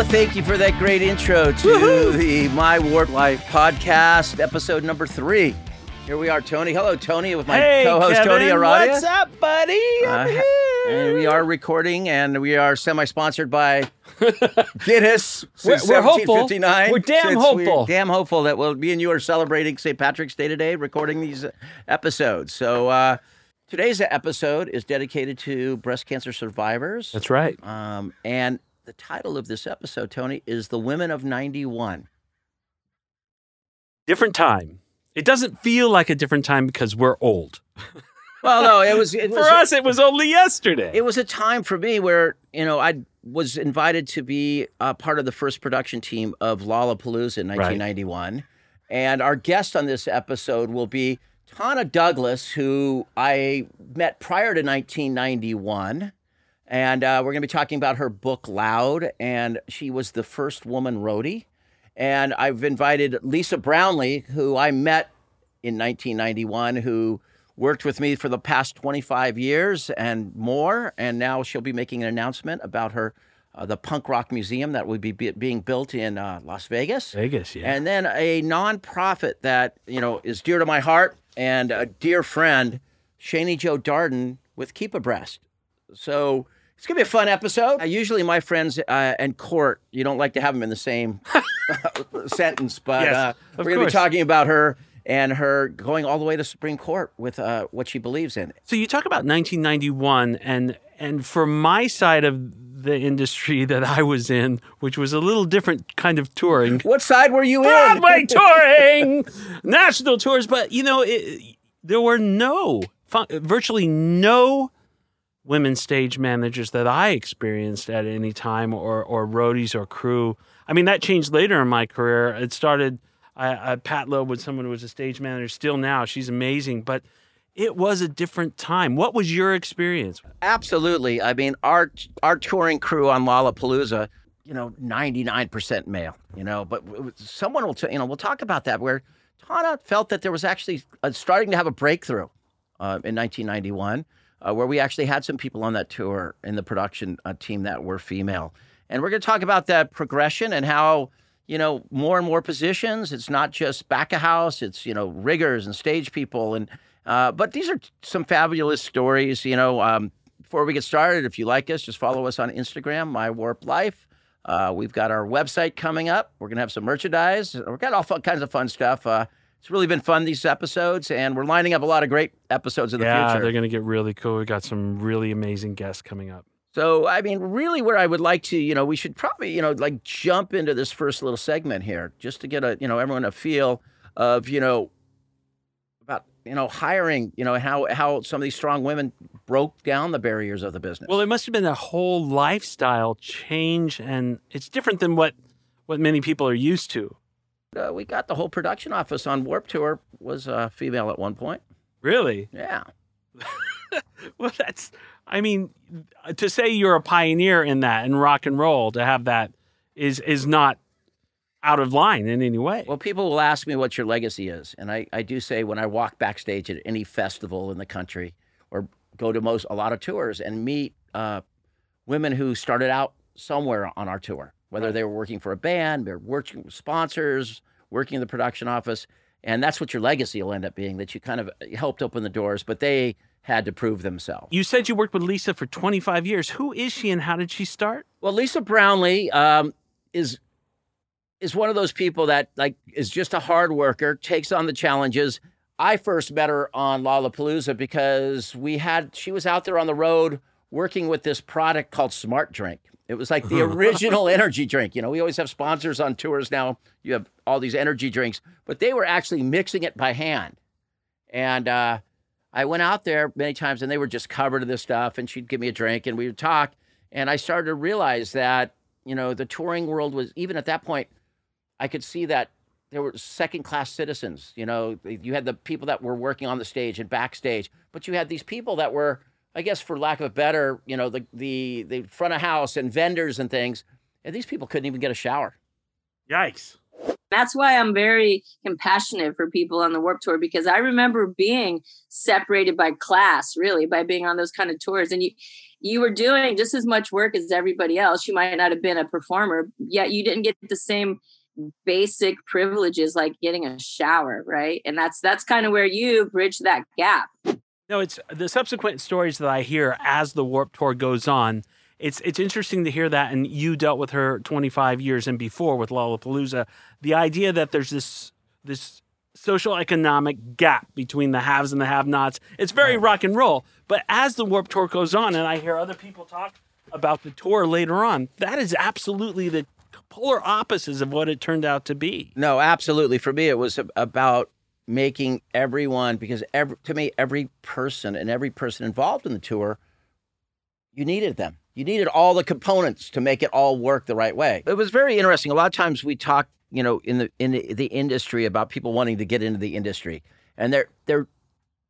Thank you for that great intro to Woohoo! the My Warp Life podcast, episode number three. Here we are, Tony. Hello, Tony, with my Hey, co-host Kevin, Tony Aradia. What's up, buddy? I'm Uh, here. And we are recording, and we are semi-sponsored by Guinness. We're- we're hopeful. We're damn hopeful. damn hopeful that we'll, me and you are celebrating St. Patrick's Day today, recording these episodes. So uh, today's episode is dedicated to breast cancer survivors. That's right. Um, and the title of this episode, Tony, is "The Women of '91." Different time. It doesn't feel like a different time because we're old. Well, no, it was it For was, us, it was only yesterday. It was a time for me where you know I was invited to be a part of the first production team of Lollapalooza in 1991, and our guest on this episode will be Tana Douglas, who I met prior to 1991. And uh, we're going to be talking about her book, Loud. And she was the first woman roadie. And I've invited Lisa Brownlee, who I met in 1991, who worked with me for the past 25 years and more. And now she'll be making an announcement about her, uh, the punk rock museum that will be, be being built in uh, Las Vegas. Vegas, yeah. And then a nonprofit that, you know, is dear to my heart and a dear friend, Shaney jo Darden with Keep A Breast. So it's going to be a fun episode. Uh, usually my friends uh, and court, you don't like to have them in the same sentence, but Yes, uh, we're going to be talking about her and her going all the way to Supreme Court with uh, what she believes in. so you talk about 1991, and and for my side of the industry that I was in, which was a little different kind of touring, What side were you in? Broadway touring, national tours, but you know, it, there were no, virtually no women stage managers that I experienced at any time, or or roadies or crew. I mean, that changed later in my career. It started. I, I Pat Loeb was someone who was a stage manager. Still now, she's amazing, but. It was a different time. What was your experience? Absolutely. I mean, our our touring crew on Lollapalooza, you know, ninety nine percent male. You know, but someone will, t- you know, we'll talk about that. Where Tana felt that there was actually uh, starting to have a breakthrough uh, in 1991, uh, where we actually had some people on that tour in the production uh, team that were female, and we're going to talk about that progression and how. You know, more and more positions. It's not just back of house. It's you know riggers and stage people, and uh, but these are some fabulous stories. You know, um, before we get started, if you like us, just follow us on Instagram, My Warp Life. Uh, we've got our website coming up. We're gonna have some merchandise. We've got all kinds of fun stuff. Uh, it's really been fun these episodes, and we're lining up a lot of great episodes in the yeah, future. they're going to get really cool. We've got some really amazing guests coming up. So, I mean, really, where I would like to, you know, we should probably, you know, like jump into this first little segment here, just to get a, you know, everyone a feel of, you know, about, you know, hiring, you know, how how some of these strong women broke down the barriers of the business. Well, it must have been a whole lifestyle change, and it's different than what what many people are used to. Uh, we got the whole production office on Warp Tour was uh, female at one point. Really? Yeah. Well, that's. I mean, to say you're a pioneer in that in rock and roll, to have that is is not out of line in any way. Well, people will ask me what your legacy is, and I, I do say when I walk backstage at any festival in the country or go to most a lot of tours and meet uh, women who started out somewhere on our tour, whether they were working for a band, they're working with sponsors, working in the production office, and that's what your legacy will end up being. That you kind of helped open the doors, but they had to prove themselves. you said you worked with Lisa for 25 years. Who is she, and how did she start? Well, Lisa Brownlee um, is is one of those people that like is just a hard worker, takes on the challenges. I first met her on Lollapalooza because we had she was out there on the road working with this product called Smart Drink. It was like the original energy drink. You know, we always have sponsors on tours now. You have all these energy drinks, but they were actually mixing it by hand. And uh, I went out there many times and they were just covered in this stuff. And she'd give me a drink and we would talk. And I started to realize that, you know, the touring world was, even at that point, I could see that there were second class citizens. You know, you had the people that were working on the stage and backstage, but you had these people that were, I guess, for lack of a better, you know, the, the, the front of house and vendors and things. And these people couldn't even get a shower. Yikes. that's why I'm very compassionate for people on the Warp Tour because I remember being separated by class, really, by being on those kind of tours. And you you were doing just as much work as everybody else. You might not have been a performer, yet you didn't get the same basic privileges like getting a shower, right? And that's that's kind of where you bridge that gap. No, it's the subsequent stories that I hear as the Warp Tour goes on. It's it's interesting to hear that, and you dealt with her 25 years and before with Lollapalooza. The idea that there's this this social economic gap between the haves and the have-nots. It's very rock and roll. But as the Warp Tour goes on, and I hear other people talk about the tour later on, that is absolutely the polar opposites of what it turned out to be. No, absolutely. For me, it was about making everyone because every, to me, every person and every person involved in the tour, you needed them. You needed all the components to make it all work the right way. It was very interesting. A lot of times we talk, you know, in the in the, the industry about people wanting to get into the industry, and they're they're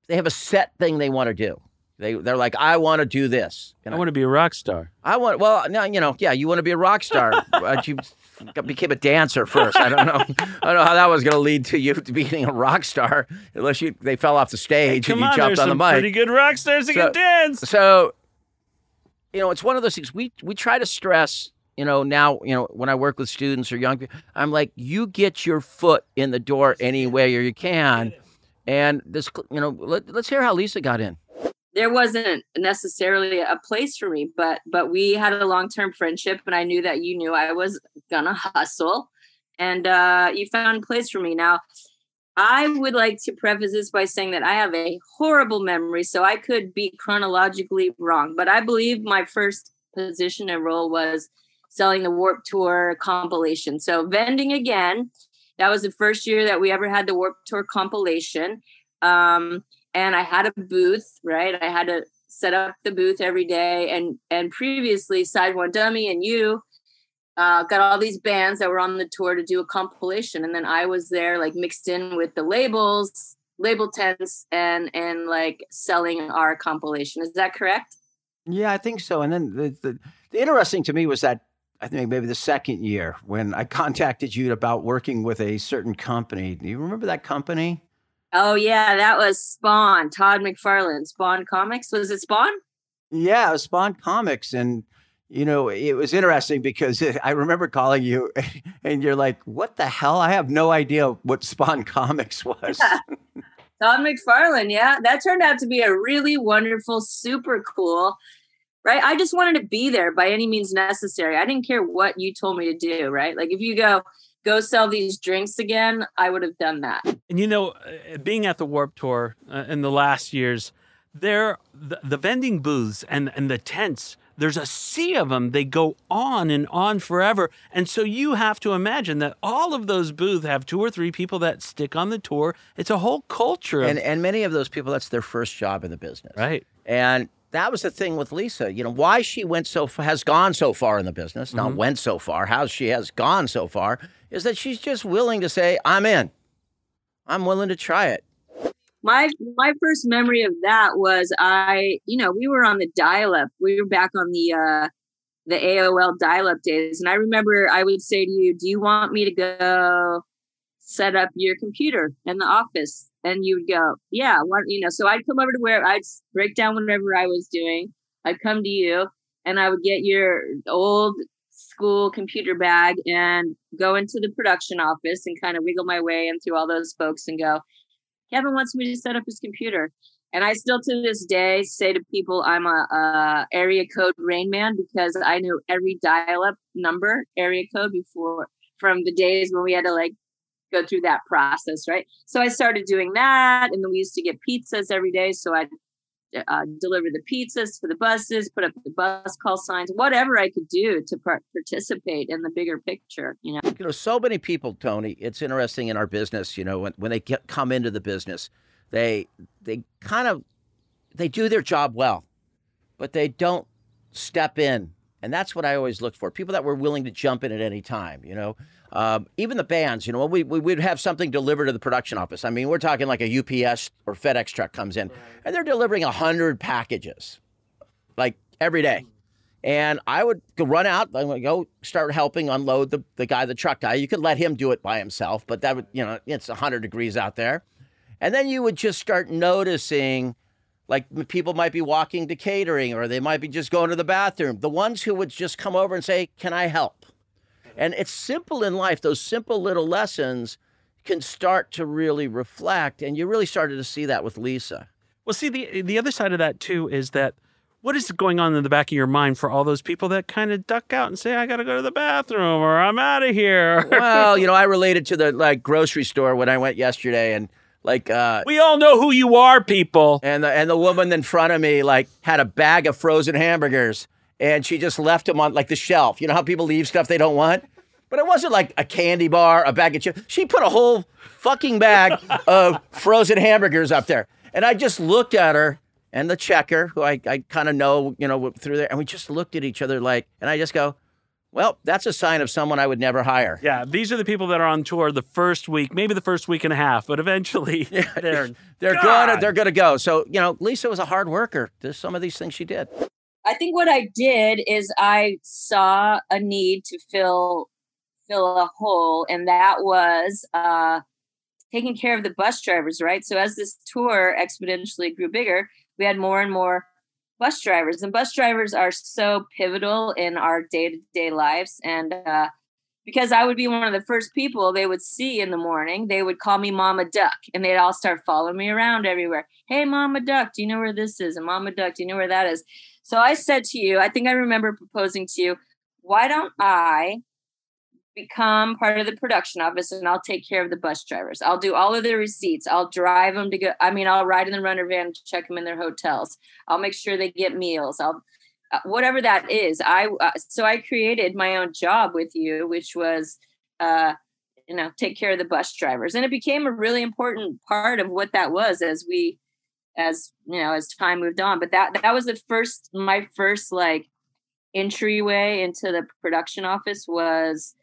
they have a set thing they want to do. They they're like, I want to do this. And I, I want to be a rock star. I want well, no, you know, yeah, you want to be a rock star, but you became a dancer first. I don't know. I don't know how that was going to lead to you to being a rock star, unless you they fell off the stage hey, and you on, jumped on the mic. Pretty good rock stars that so, can dance. So, you know, it's one of those things we we try to stress. You know, now you know when I work with students or young people, I'm like, you get your foot in the door any way you can. And this, you know, let, let's hear how Lisa got in there wasn't necessarily a place for me but but we had a long-term friendship and i knew that you knew i was gonna hustle. And uh, you found a place for me. Now i would like to preface this by saying that i have a horrible memory so i could be chronologically wrong but i believe my first position and role was selling the warp tour compilation. So vending again that was the first year that we ever had the warp tour compilation. Um, and I had a booth, right? I had to set up the booth every day. And and previously, SideOneDummy and you uh, got all these bands that were on the tour to do a compilation, and then I was there, like mixed in with the labels, label tents, and and like selling our compilation. Is that correct? Yeah, I think so. And then the, the, the interesting to me was that I think maybe the second year when I contacted you about working with a certain company. Do you remember that company? Oh yeah, that was Spawn. Todd McFarlane, Spawn Comics. Was it Spawn? Yeah, it was Spawn Comics, and you know it was interesting because I remember calling you, and you're like, "What the hell? I have no idea what Spawn Comics was." Yeah. Todd McFarlane, yeah, that turned out to be a really wonderful, super cool. Right, I just wanted to be there by any means necessary. I didn't care what you told me to do. Right, like if you go, go sell these drinks again, I would have done that. And you know, uh, being at the Warp Tour uh, in the last years, there the, the vending booths and and the tents. There's a sea of them. They go on and on forever. And so you have to imagine that all of those booths have two or three people that stick on the tour. It's a whole culture. Of, and, and many of those people, that's their first job in the business. Right. And that was the thing with Lisa. You know, why she went so has gone so far in the business, not mm-hmm. went so far, how she has gone so far, is that she's just willing to say, I'm in. I'm willing to try it. My my first memory of that was I, you know, we were on the dial up. We were back on the uh the AOL dial up days. And I remember I would say to you, Do you want me to go set up your computer in the office? And you would go, Yeah, what you know, so I'd come over to where I'd break down whatever I was doing. I'd come to you and I would get your old school computer bag and go into the production office and kind of wiggle my way in through all those folks and go, Kevin wants me to set up his computer. And I still to this day say to people I'm a, a area code rain man because I knew every dial up number area code before from the days when we had to like go through that process, right? So I started doing that, and then we used to get pizzas every day. So I'd uh, deliver the pizzas for the buses, put up the bus call signs, whatever I could do to par- participate in the bigger picture. You know, you know, so many people, Tony. It's interesting in our business. You know, when when they get, come into the business, they they kind of they do their job well, but they don't step in, and that's what I always look for. People that were willing to jump in at any time. You know, um, even the bands, you know, we, we would have something delivered to the production office. I mean, we're talking like a UPS or FedEx truck comes in, and they're delivering hundred packages, like every day. And I would go run out, I would go start helping unload the, the guy, the truck guy. You could let him do it by himself, but that would, you know, it's 100 degrees out there. And then you would just start noticing like people might be walking to catering or they might be just going to the bathroom. The ones who would just come over and say, Can I help? And it's simple in life. Those simple little lessons can start to really reflect. And you really started to see that with Lisa. Well, see, the the other side of that too is that what is going on in the back of your mind for all those people that kind of duck out and say, "I got to go to the bathroom" or "I'm out of here"? well, you know, I related to the like grocery store when I went yesterday, and like uh, we all know who you are, people. And the and the woman in front of me like had a bag of frozen hamburgers, and she just left them on like the shelf. You know how people leave stuff they don't want. But it wasn't like a candy bar, a bag of chips. She put a whole fucking bag of frozen hamburgers up there. And I just looked at her and the checker, who I, I kind of know, you know, through there. And we just looked at each other like, and I just go, well, that's a sign of someone I would never hire. Yeah, these are the people that are on tour the first week, maybe the first week and a half, but eventually yeah, they're they're gonna they're gonna go. So you know, Lisa was a hard worker. There's some of these things she did. I think what I did is I saw a need to fill fill a hole, and that was uh, taking care of the bus drivers, right? So as this tour exponentially grew bigger, we had more and more bus drivers, and bus drivers are so pivotal in our day to day lives. And uh, because I would be one of the first people they would see in the morning, they would call me Mama Duck, and they'd all start following me around everywhere. Hey, Mama Duck, do you know where this is? And Mama Duck, do you know where that is? So I said to you, I think I remember proposing to you, why don't I become part of the production office and I'll take care of the bus drivers. I'll do all of their receipts. I'll drive them to go. I mean, I'll ride in the runner van check them in their hotels. I'll make sure they get meals. I'll, uh, whatever that is. I, uh, so I created my own job with you, which was, uh, you know, take care of the bus drivers. And it became a really important part of what that was as we, as, you know, as time moved on. But that, that was the first, my first like entryway into the production office was,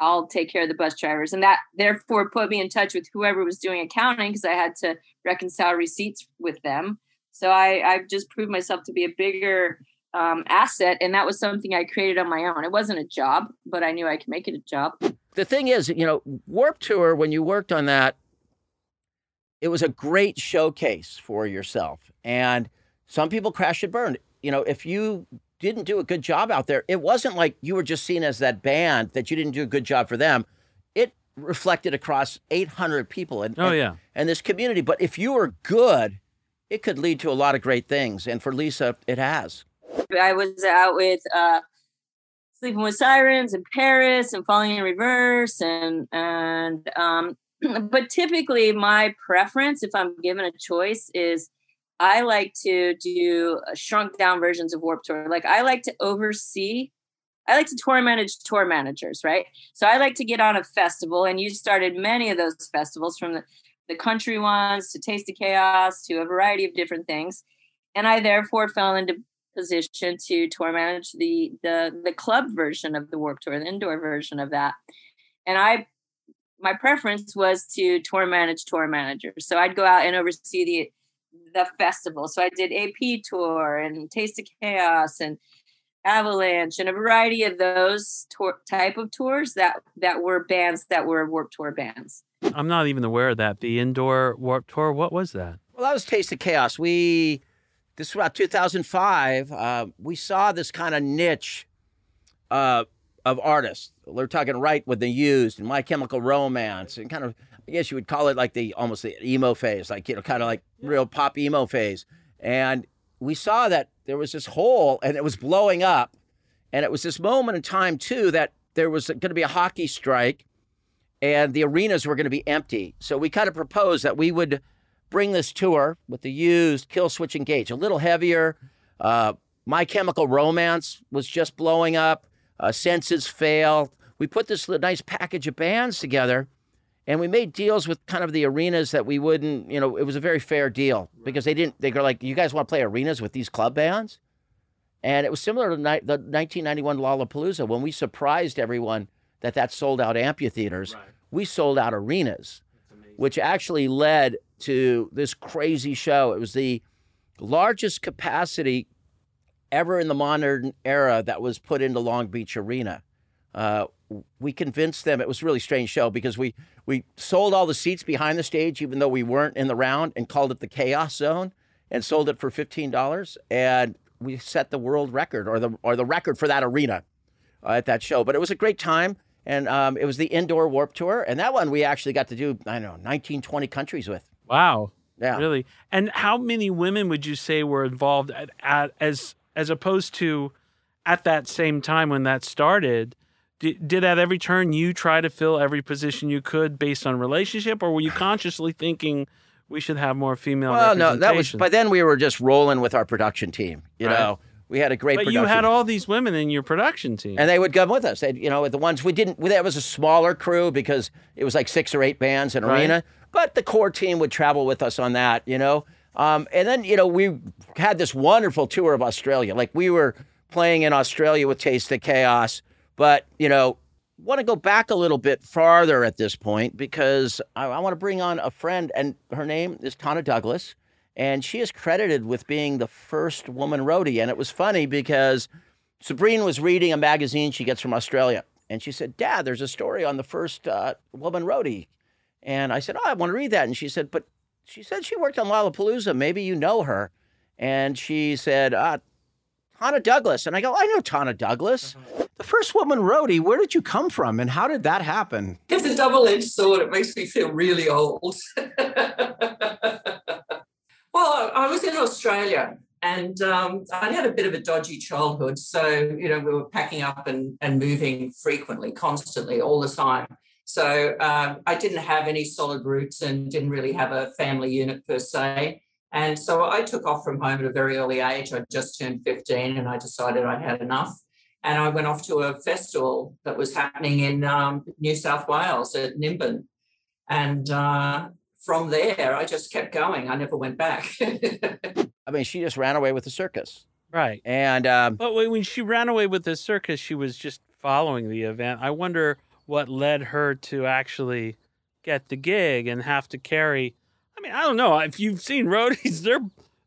I'll take care of the bus drivers. And that therefore put me in touch with whoever was doing accounting because I had to reconcile receipts with them. So I, I've just proved myself to be a bigger um, asset. And that was something I created on my own. It wasn't a job, but I knew I could make it a job. The thing is, you know, Warp Tour, when you worked on that, it was a great showcase for yourself. And some people crash and burn. You know, if you didn't do a good job out there, it wasn't like you were just seen as that band that you didn't do a good job for them. It reflected across 800 people and, oh, and, yeah. and this community. But if you were good, it could lead to a lot of great things. And for Lisa, it has. I was out with uh, Sleeping with Sirens in Paris and Falling in Reverse. And, and, um, but typically my preference, if I'm given a choice, is I like to do shrunk down versions of Warp Tour. Like I like to oversee. I like to tour manage tour managers, right? So I like to get on a festival, and you started many of those festivals from the, the country ones to Taste of Chaos to a variety of different things. And I therefore fell into position to tour manage the the the club version of the Warp Tour, the indoor version of that. And I my preference was to tour manage tour managers. So I'd go out and oversee the the festival. So I did AP tour and Taste of Chaos and Avalanche and a variety of those tour, type of tours that that were bands that were Warp Tour bands. I'm not even aware of that. The indoor Warp Tour. What was that? Well, that was Taste of Chaos. We this was about 2005. Uh, we saw this kind of niche uh, of artists. We're talking right with the used and My Chemical Romance and kind of I guess you would call it like the almost the emo phase, like you know, kind of like real pop emo phase. And we saw that there was this hole and it was blowing up. And it was this moment in time too that there was going to be a hockey strike and the arenas were going to be empty. So we kind of proposed that we would bring this tour with the used Killswitch Engage, a little heavier. Uh, My Chemical Romance was just blowing up. Uh, Senses Fail. We put this nice package of bands together and we made deals with kind of the arenas that we wouldn't, you know, it was a very fair deal because they didn't, they go like, you guys want to play arenas with these club bands? And it was similar to ni- the 1991 Lollapalooza when we surprised everyone that that sold out amphitheaters. Right. We sold out arenas, which actually led to this crazy show. It was the largest capacity ever in the modern era that was put into Long Beach Arena. Uh, we convinced them it was a really strange show because we we sold all the seats behind the stage even though we weren't in the round and called it the chaos zone and sold it for $15 and we set the world record or the or the record for that arena uh, at that show but it was a great time and um, it was the indoor warp tour and that one we actually got to do i don't know 19 20 countries with Wow. yeah Really? And how many women would you say were involved at, at, as as opposed to at that same time when that started? Did, did at every turn you try to fill every position you could based on relationship, or were you consciously thinking we should have more female? well no that was by then we were just rolling with our production team you Right. know we had a great But production you had all these women in your production team. and they would come with us. They'd, you know, the ones we didn't. That was a smaller crew because it was like six or eight bands in Right. arena. But the core team would travel with us on that. You know, um, and then you know we had this wonderful tour of Australia. Like we were playing in Australia with Taste of Chaos, but you know. Want to go back a little bit farther at this point because I, I want to bring on a friend, and her name is Tana Douglas, and she is credited with being the first woman roadie. And it was funny because Sabrina was reading a magazine she gets from Australia, and she said, "Dad, there's a story on the first uh, woman roadie." And I said, "Oh, I want to read that." And she said, "But she said she worked on Lollapalooza. Maybe you know her." And she said, uh, "Tana Douglas." And I go, "I know Tana Douglas, the first woman roadie. Where did you come from, and how did that happen?" It's a double-edged sword. It makes me feel really old. well, I was in Australia and um, I had a bit of a dodgy childhood. So, you know, we were packing up and, and moving frequently, constantly, all the time. So um, I didn't have any solid roots and didn't really have a family unit per se. And so I took off from home at a very early age. I just turned 15 and I decided I'd had enough. And I went off to a festival that was happening in um, New South Wales at Nimbin. And uh, from there, I just kept going. I never went back. I mean, she just ran away with the circus, right. and um, But when when she ran away with the circus, she was just following the event. I wonder what led her to actually get the gig and have to carry. I mean, I don't know. If you've seen roadies, they're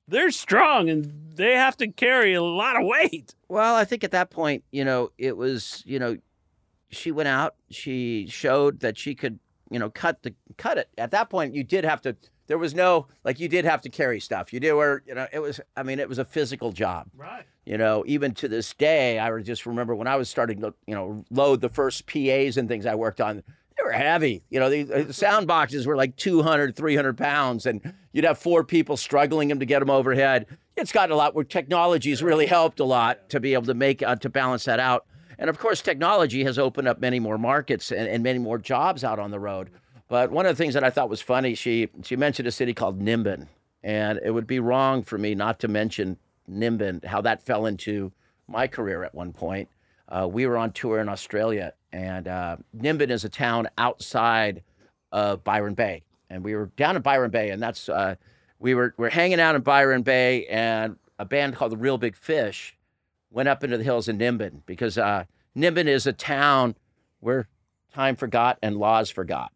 they're strong and they have to carry a lot of weight. Well, I think at that point, you know, it was, you know, she went out, she showed that she could, you know, cut the cut it. At that point, you did have to there was no like you did have to carry stuff. You did where, you know, it was I mean, it was a physical job. Right. You know, even to this day, I just remember when I was starting to, you know, load the first PAs and things I worked on, they were heavy. You know, the, the sound boxes were like 200, 300 pounds, and you'd have four people struggling them to get them overhead. It's gotten a lot where technology's really helped a lot to be able to make, uh, to balance that out. And of course, technology has opened up many more markets and, and many more jobs out on the road. But one of the things that I thought was funny, she she mentioned a city called Nimbin, and it would be wrong for me not to mention Nimbin, how that fell into my career at one point. Uh, we were on tour in Australia, and uh, Nimbin is a town outside of Byron Bay, and we were down in Byron Bay, and that's uh, we were we're hanging out in Byron Bay, and a band called the Reel Big Fish went up into the hills in Nimbin because uh, Nimbin is a town where time forgot and laws forgot,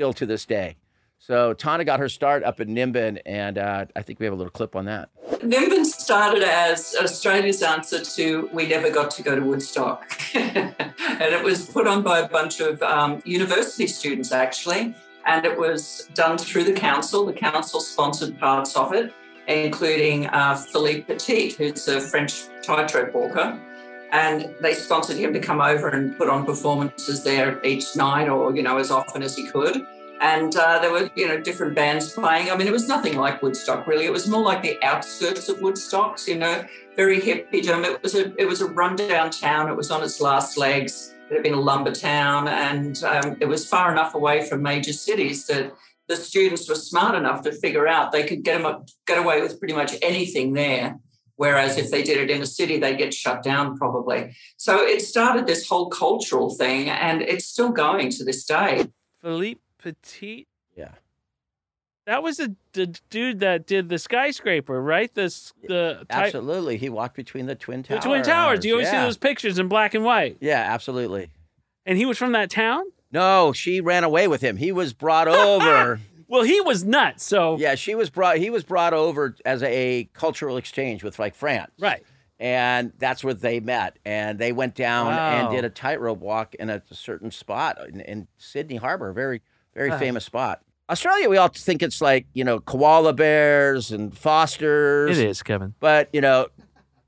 still to this day. So Tana got her start up in Nimbin, and uh, I think we have a little clip on that. Nimbin started as Australia's answer to We Never Got to Go to Woodstock. and it was put on by a bunch of um, university students, actually. And it was done through the council. The council sponsored parts of it, including uh, Philippe Petit, who's a French tightrope walker. And they sponsored him to come over and put on performances there each night or, you know, as often as he could and uh, there were you know different bands playing. I mean, it was nothing like Woodstock really. It was more like the outskirts of Woodstock, you know, very hippie. Um, it was a it was a rundown town. It was on its last legs. It had been a lumber town, and um, it was far enough away from major cities that the students were smart enough to figure out they could get them get away with pretty much anything there. Whereas if they did it in a city, they'd get shut down probably. So it started this whole cultural thing, and it's still going to this day. Philippe Petit. Yeah. That was the, the dude that did the skyscraper, right? This the ty- Absolutely, he walked between the twin towers. the twin towers. You always yeah. see those pictures in black and white. Yeah, absolutely. And he was from that town. No, she ran away with him. He was brought over. Well, he was nuts. So yeah, she was brought. He was brought over as a cultural exchange with like France. right. and that's where they met. And they went down and did a tightrope walk in a certain spot in, in Sydney Harbor, a very very Huh. famous spot. Australia, we all think it's like you know koala bears and fosters, It is, Kevin. but you know,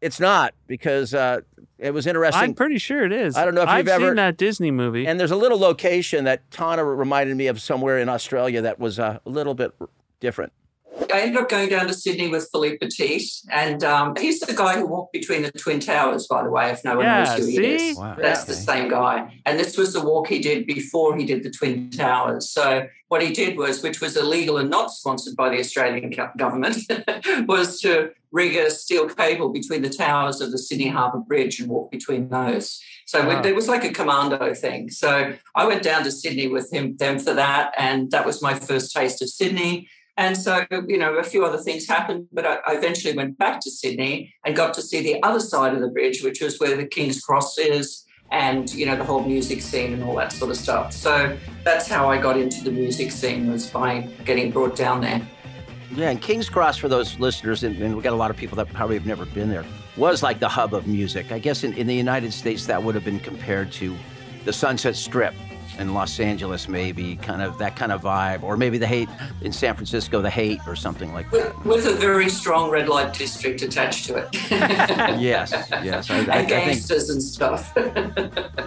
it's not because uh, it was interesting. I'm pretty sure it is. I don't know if I've you've ever- seen that Disney movie. And there's a little location that Tana reminded me of somewhere in Australia that was a little bit different. I ended up going down to Sydney with Philippe Petit, and um, he's the guy who walked between the Twin Towers, by the way, if no one Yeah, knows who he is. Wow. That's the same guy. And this was the walk he did before he did the Twin Towers. So what he did was, which was illegal and not sponsored by the Australian government, was to rig a steel cable between the towers of the Sydney Harbour Bridge and walk between those. So Wow. it was like a commando thing. So I went down to Sydney with him them for that, and that was my first taste of Sydney. And so, you know, a few other things happened, but I, I eventually went back to Sydney and got to see the other side of the bridge, which was where the King's Cross is and, you know, the whole music scene and all that sort of stuff. So that's how I got into the music scene was by getting brought down there. Yeah, and King's Cross, for those listeners, and, and we've got a lot of people that probably have never been there, was like the hub of music. I guess in, in the United States, that would have been compared to the Sunset Strip in Los Angeles, maybe kind of that kind of vibe, or maybe the Haight in San Francisco, the Haight or something like that. With, with a very strong red light district attached to it. Yes, yes, I- I- I think- gangsters and stuff.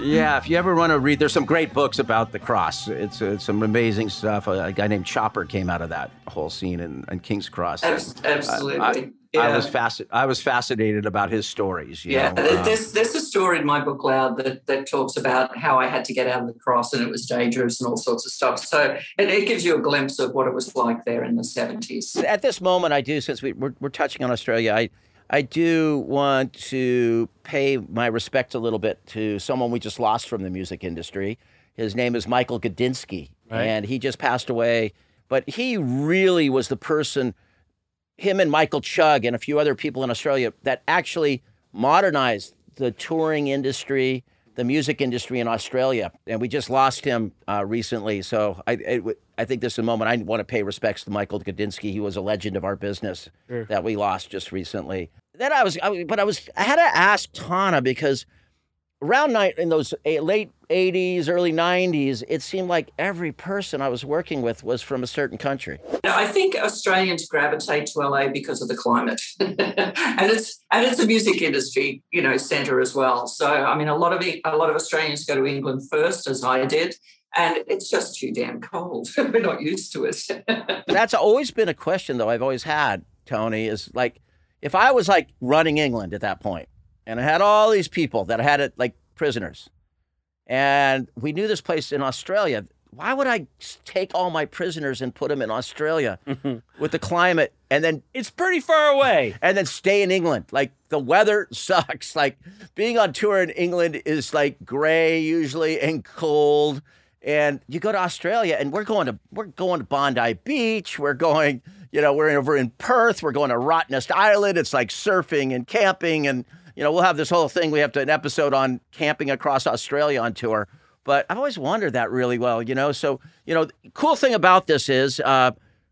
Yeah, if you ever want to read, there's some great books about the cross. It's, it's some amazing stuff. A, a guy named Chopper came out of that whole scene in, in King's Cross. Abs- Absolutely. I Yeah. was fasc- I was fascinated about his stories. You Yeah, know, there- uh, there's there's a story in my book Loud that that talks about how I had to get out of the cross and it was dangerous and all sorts of stuff. So it, it gives you a glimpse of what it was like there in the 70s. at this moment, I do since we, we're, we're touching on Australia, I I do want to pay my respect a little bit to someone we just lost from the music industry. His name is Michael Gudinski, Right. and he just passed away. But he really was the person, him and Michael Chugg and a few other people in Australia that actually modernized the touring industry, the music industry in Australia. And we just lost him uh, recently. So I, it, I think this is a moment I want to pay respects to Michael Gudinski. He was a legend of our business Sure. that we lost just recently. Then I was, I, but I was, I had to ask Tana because around night in those eh, late 80s, early 90s, it seemed like every person I was working with was from a certain country. Now, I think Australians gravitate to LA because of the climate, and it's and it's a music industry, you know, centre as well. So, I mean, a lot of a lot of Australians go to England first, as I did, and it's just too damn cold. We're not used to it. That's always been a question, though, I've always had, Tony, is like, if I was like running England at that point and I had all these people that I had it like prisoners, and we knew this place in Australia, why would I take all my prisoners and put them in Australia with the climate and then it's pretty far away. and then stay in England. Like the weather sucks. Like being on tour in England is like gray usually and cold. And you go to Australia and we're going to we're going to Bondi Beach. We're going, you know, we're over in Perth. We're going to Rottnest Island. It's like surfing and camping and you know, we'll have this whole thing. We have to, an episode on camping across Australia on tour. But I've always wondered that really well, you know. So, you know, cool thing about this is uh,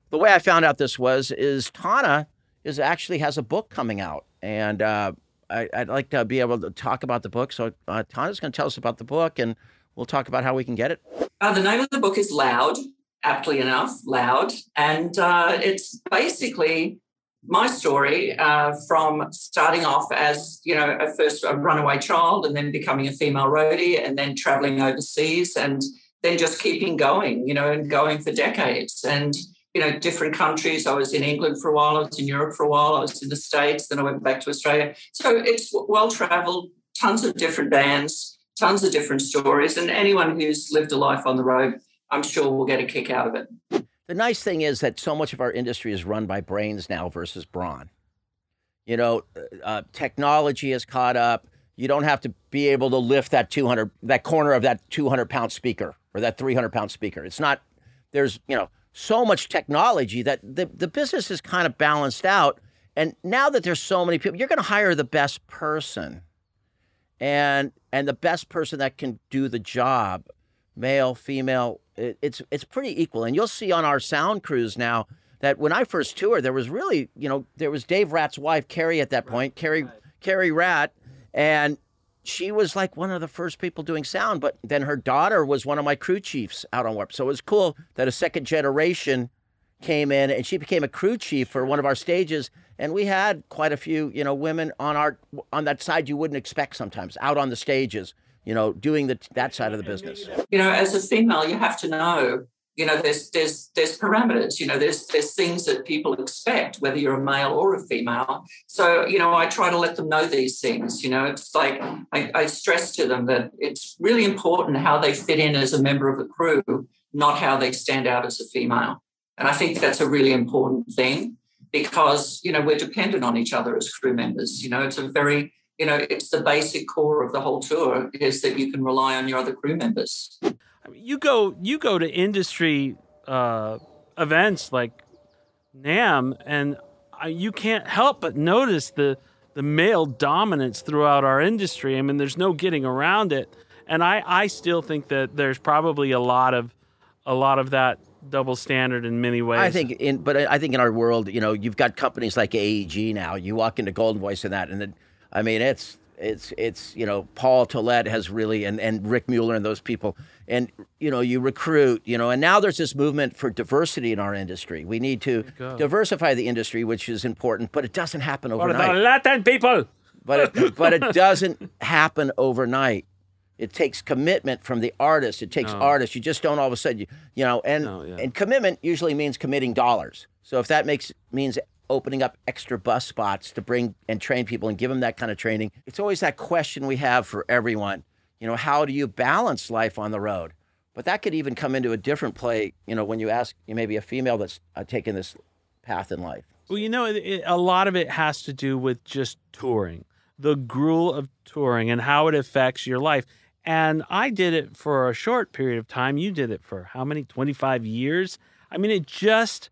the way I found out this was is Tana is actually has a book coming out, and uh, I, I'd like to be able to talk about the book. So uh, Tana's going to tell us about the book, and we'll talk about how we can get it. Uh, the name of the book is Loud, aptly enough, Loud. And uh, it's basically my story uh, from starting off as, you know, a first a runaway child and then becoming a female roadie and then traveling overseas and then just keeping going, you know, and going for decades. And, you know, different countries. I was in England for a while, I was in Europe for a while, I was in the States, then I went back to Australia. So it's well traveled, tons of different bands, tons of different stories. And anyone who's lived a life on the road, I'm sure will get a kick out of it. The nice thing is that so much of our industry is run by brains now versus brawn. You know, uh, technology has caught up. You don't have to be able to lift that 200, that corner of that 200 pound speaker or that 300 pound speaker. It's not, there's, you know, so much technology that the, the business is kind of balanced out. And now that there's so many people, you're going to hire the best person and, and the best person that can do the job, male, female, it, it's, it's pretty equal. And you'll see on our sound crews now, that when I first toured, there was really, you know, there was Dave Rat's wife, Carrie, at that point. Carrie, Carrie Rat, and she was like one of the first people doing sound. But then her daughter was one of my crew chiefs out on Warp. So it was cool that a second generation came in and she became a crew chief for one of our stages. And we had quite a few, you know, women on our on that side you wouldn't expect sometimes out on the stages, you know, doing the that side of the business. You know, as a female, you have to know you know there's there's there's parameters you know there's there's things that people expect whether you're a male or a female so you know i try to let them know these things you know it's like I, I, stress to them that it's really important how they fit in as a member of a crew not how they stand out as a female and i think that's a really important thing because you know we're dependent on each other as crew members you know it's a very you know it's the basic core of the whole tour is that you can rely on your other crew members you go you go to industry uh, events like NAMM, and you can't help but notice the the male dominance throughout our industry. I mean, there's no getting around it, and I I still think that there's probably a lot of a lot of that double standard in many ways. I think in, but I think in our world, you know, you've got companies like AEG now. You walk into Golden Voice and that, and it, I mean, it's it's it's you know Paul Tollett has really and and Rick Mueller and those people and you know you recruit you know and now there's this movement for diversity in our industry. We need to diversify the industry, which is important, but it doesn't happen overnight. For the Latin people. But it, but it doesn't happen overnight. It takes commitment from the artist. It takes no. artists. You just don't all of a sudden you, you know and no, yeah. and commitment usually means committing dollars. So if that makes means opening up extra bus spots to bring and train people and give them that kind of training. It's always that question we have for everyone. You know, how do you balance life on the road? But that could even come into a different play, you know, when you ask you maybe a female that's uh, taken this path in life. Well, you know, it, a lot of it has to do with just touring, the gruel of touring and how it affects your life. And I did it for a short period of time. You did it for how many? 25 years? I mean, it just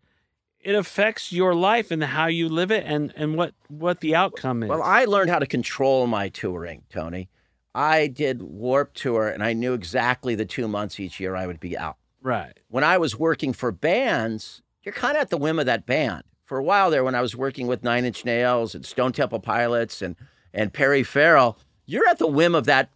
it affects your life and how you live it and, and what, what the outcome is. Well, I learned how to control my touring, Tony. I did Warp Tour and I knew exactly the two months each year I would be out. Right. When I was working for bands, you're kind of at the whim of that band. For a while there, when I was working with Nine Inch Nails and Stone Temple Pilots and, and Perry Farrell, you're at the whim of that,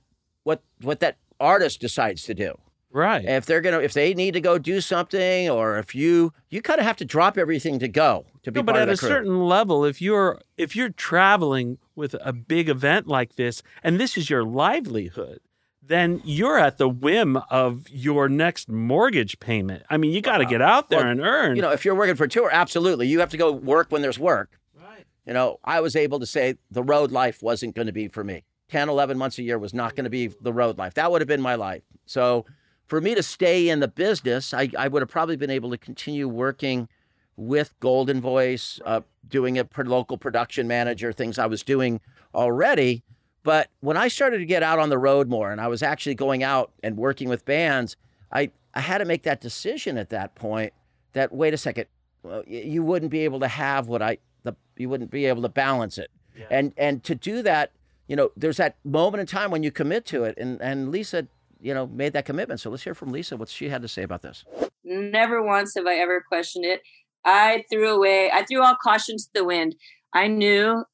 what, what that artist decides to do. Right. If they're gonna, if they need to go do something, or if you, you kind of have to drop everything to go to be. No, but at a crew. certain level, if you're if you're traveling with a big event like this, and this is your livelihood, then you're at the whim of your next mortgage payment. I mean, you got to get out there well, and earn. You know, if you're working for a tour, absolutely, you have to go work when there's work. Right. You know, I was able to say the road life wasn't going to be for me. 10, 11 months a year was not going to be the road life. That would have been my life. So for me to stay in the business, I, I would have probably been able to continue working with Golden Voice, uh, doing a local production manager, things I was doing already. But when I started to get out on the road more and I was actually going out and working with bands, I, I had to make that decision at that point that, wait a second, well, you wouldn't be able to have what I, the, you wouldn't be able to balance it. Yeah. And, and to do that, you know, there's that moment in time when you commit to it. And, and Lisa you know, made that commitment. So let's hear from Lisa what she had to say about this. Never once have I ever questioned it. I threw away, I threw all caution to the wind. I knew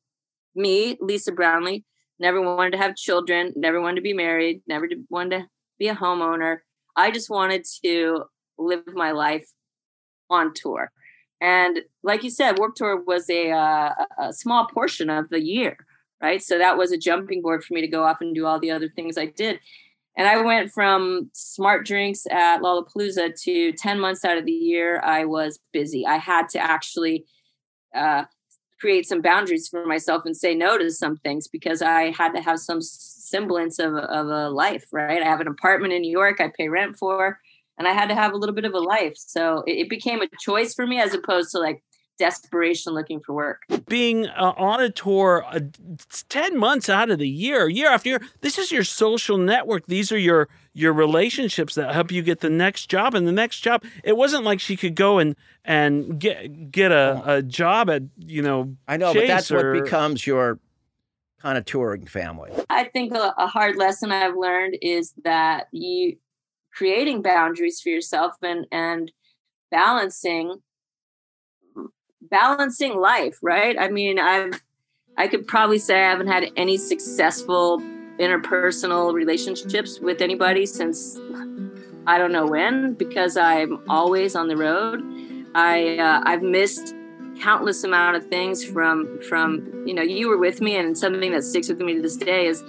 me, Lisa Brownlee, never wanted to have children, never wanted to be married, never wanted to be a homeowner. I just wanted to live my life on tour. And like you said, Warp Tour was a, uh, a small portion of the year, right? So that was a jumping board for me to go off and do all the other things I did. And I went from smart drinks at Lollapalooza to 10 months out of the year, I was busy. I had to actually uh, create some boundaries for myself and say no to some things because I had to have some semblance of, of a life, right? I have an apartment in New York I pay rent for, and I had to have a little bit of a life. So it, it became a choice for me as opposed to like, desperation looking for work. Being uh, on a tour uh, 10 months out of the year, year after year, this is your social network. These are your your relationships that help you get the next job and the next job. It wasn't like she could go and and get get a, a job at, you know, I know, Chase but that's or, what becomes your kind of touring family. I think a, a hard lesson I've learned is that you creating boundaries for yourself and and balancing balancing life, right? I mean, I've I could probably say I haven't had any successful interpersonal relationships with anybody since I don't know when because I'm always on the road. I uh, I've missed countless amount of things from from you know you were with me and something that sticks with me to this day is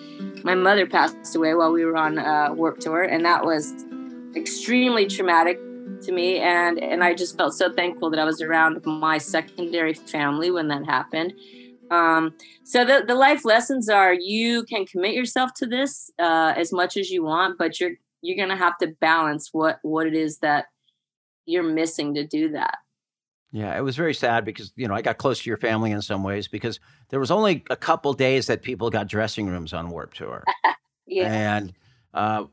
my mother passed away while we were on a Warped Tour and that was extremely traumatic to me and and I just felt so thankful that I was around my secondary family when that happened. Um, so the, the life lessons are you can commit yourself to this uh, as much as you want, but you're you're gonna have to balance what what it is that you're missing to do that. Yeah, it was very sad because you know I got close to your family in some ways because there was only a couple days that people got dressing rooms on Warped Tour, Yeah. and uh,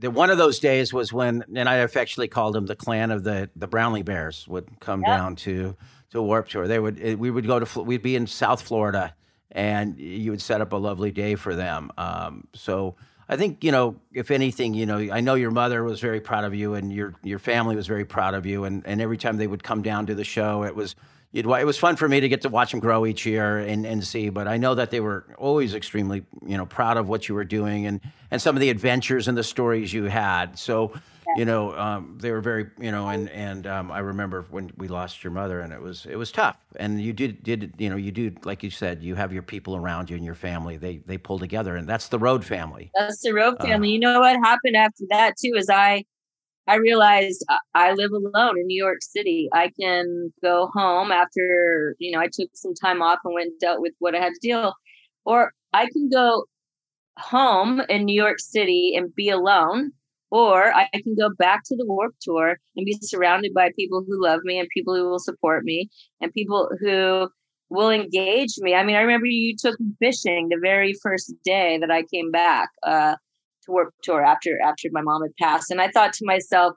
the one of those days was when, and I affectionately called them the clan of the the Brownlee Bears would come Yep. down to to Warped Tour. They would eh, we would go to we'd be in South Florida, and you would set up a lovely day for them. Um, so. I think you know, if anything, you know, I know your mother was very proud of you, and your your family was very proud of you, and, and every time they would come down to the show, it was it was fun for me to get to watch them grow each year and, and see. But I know that they were always extremely you know proud of what you were doing and and some of the adventures and the stories you had. So you know, um, they were very you know, and and um, I remember when we lost your mother, and it was it was tough. And you did did you know you do like you said, you have your people around you and your family. They they pull together, and that's the road family. That's the road Uh, family. you know what happened after that too is I I realized I- I live alone in New York City. I can go home after, you know, I took some time off and went and dealt with what I had to deal. Or I can go home in New York City and be alone. Or I can go back to the Warp Tour and be surrounded by people who love me and people who will support me and people who will engage me. I mean, I remember you took fishing the very first day that I came back uh, to Warp Tour after after my mom had passed, and I thought to myself,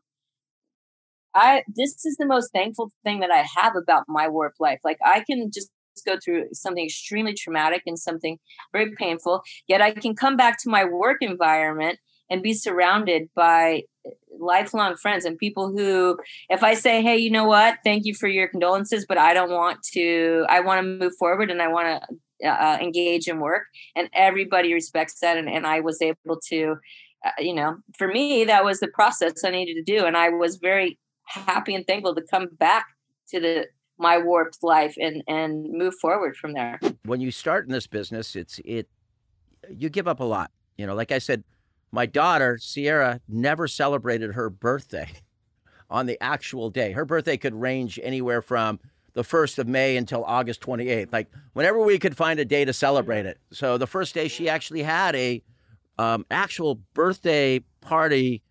I this is the most thankful thing that I have about my work life. Like I can just go through something extremely traumatic and something very painful, yet I can come back to my work environment and be surrounded by eh, lifelong friends and people who if i say hey you know what thank you for your condolences but i don't want to i want to move forward and i want to uh, engage in work and everybody respects that and, and i was able to uh, you know for me that was the process i needed to do and i was very happy and thankful to come back to the my warped life and and move forward from there when you start in this business, it's it you give up a lot. You know, like I said, my daughter Sierra never celebrated her birthday on the actual day. Her birthday could range anywhere from the first of May until August 28th. Like whenever we could find a day to celebrate it. So the first day she actually had a um, actual birthday party.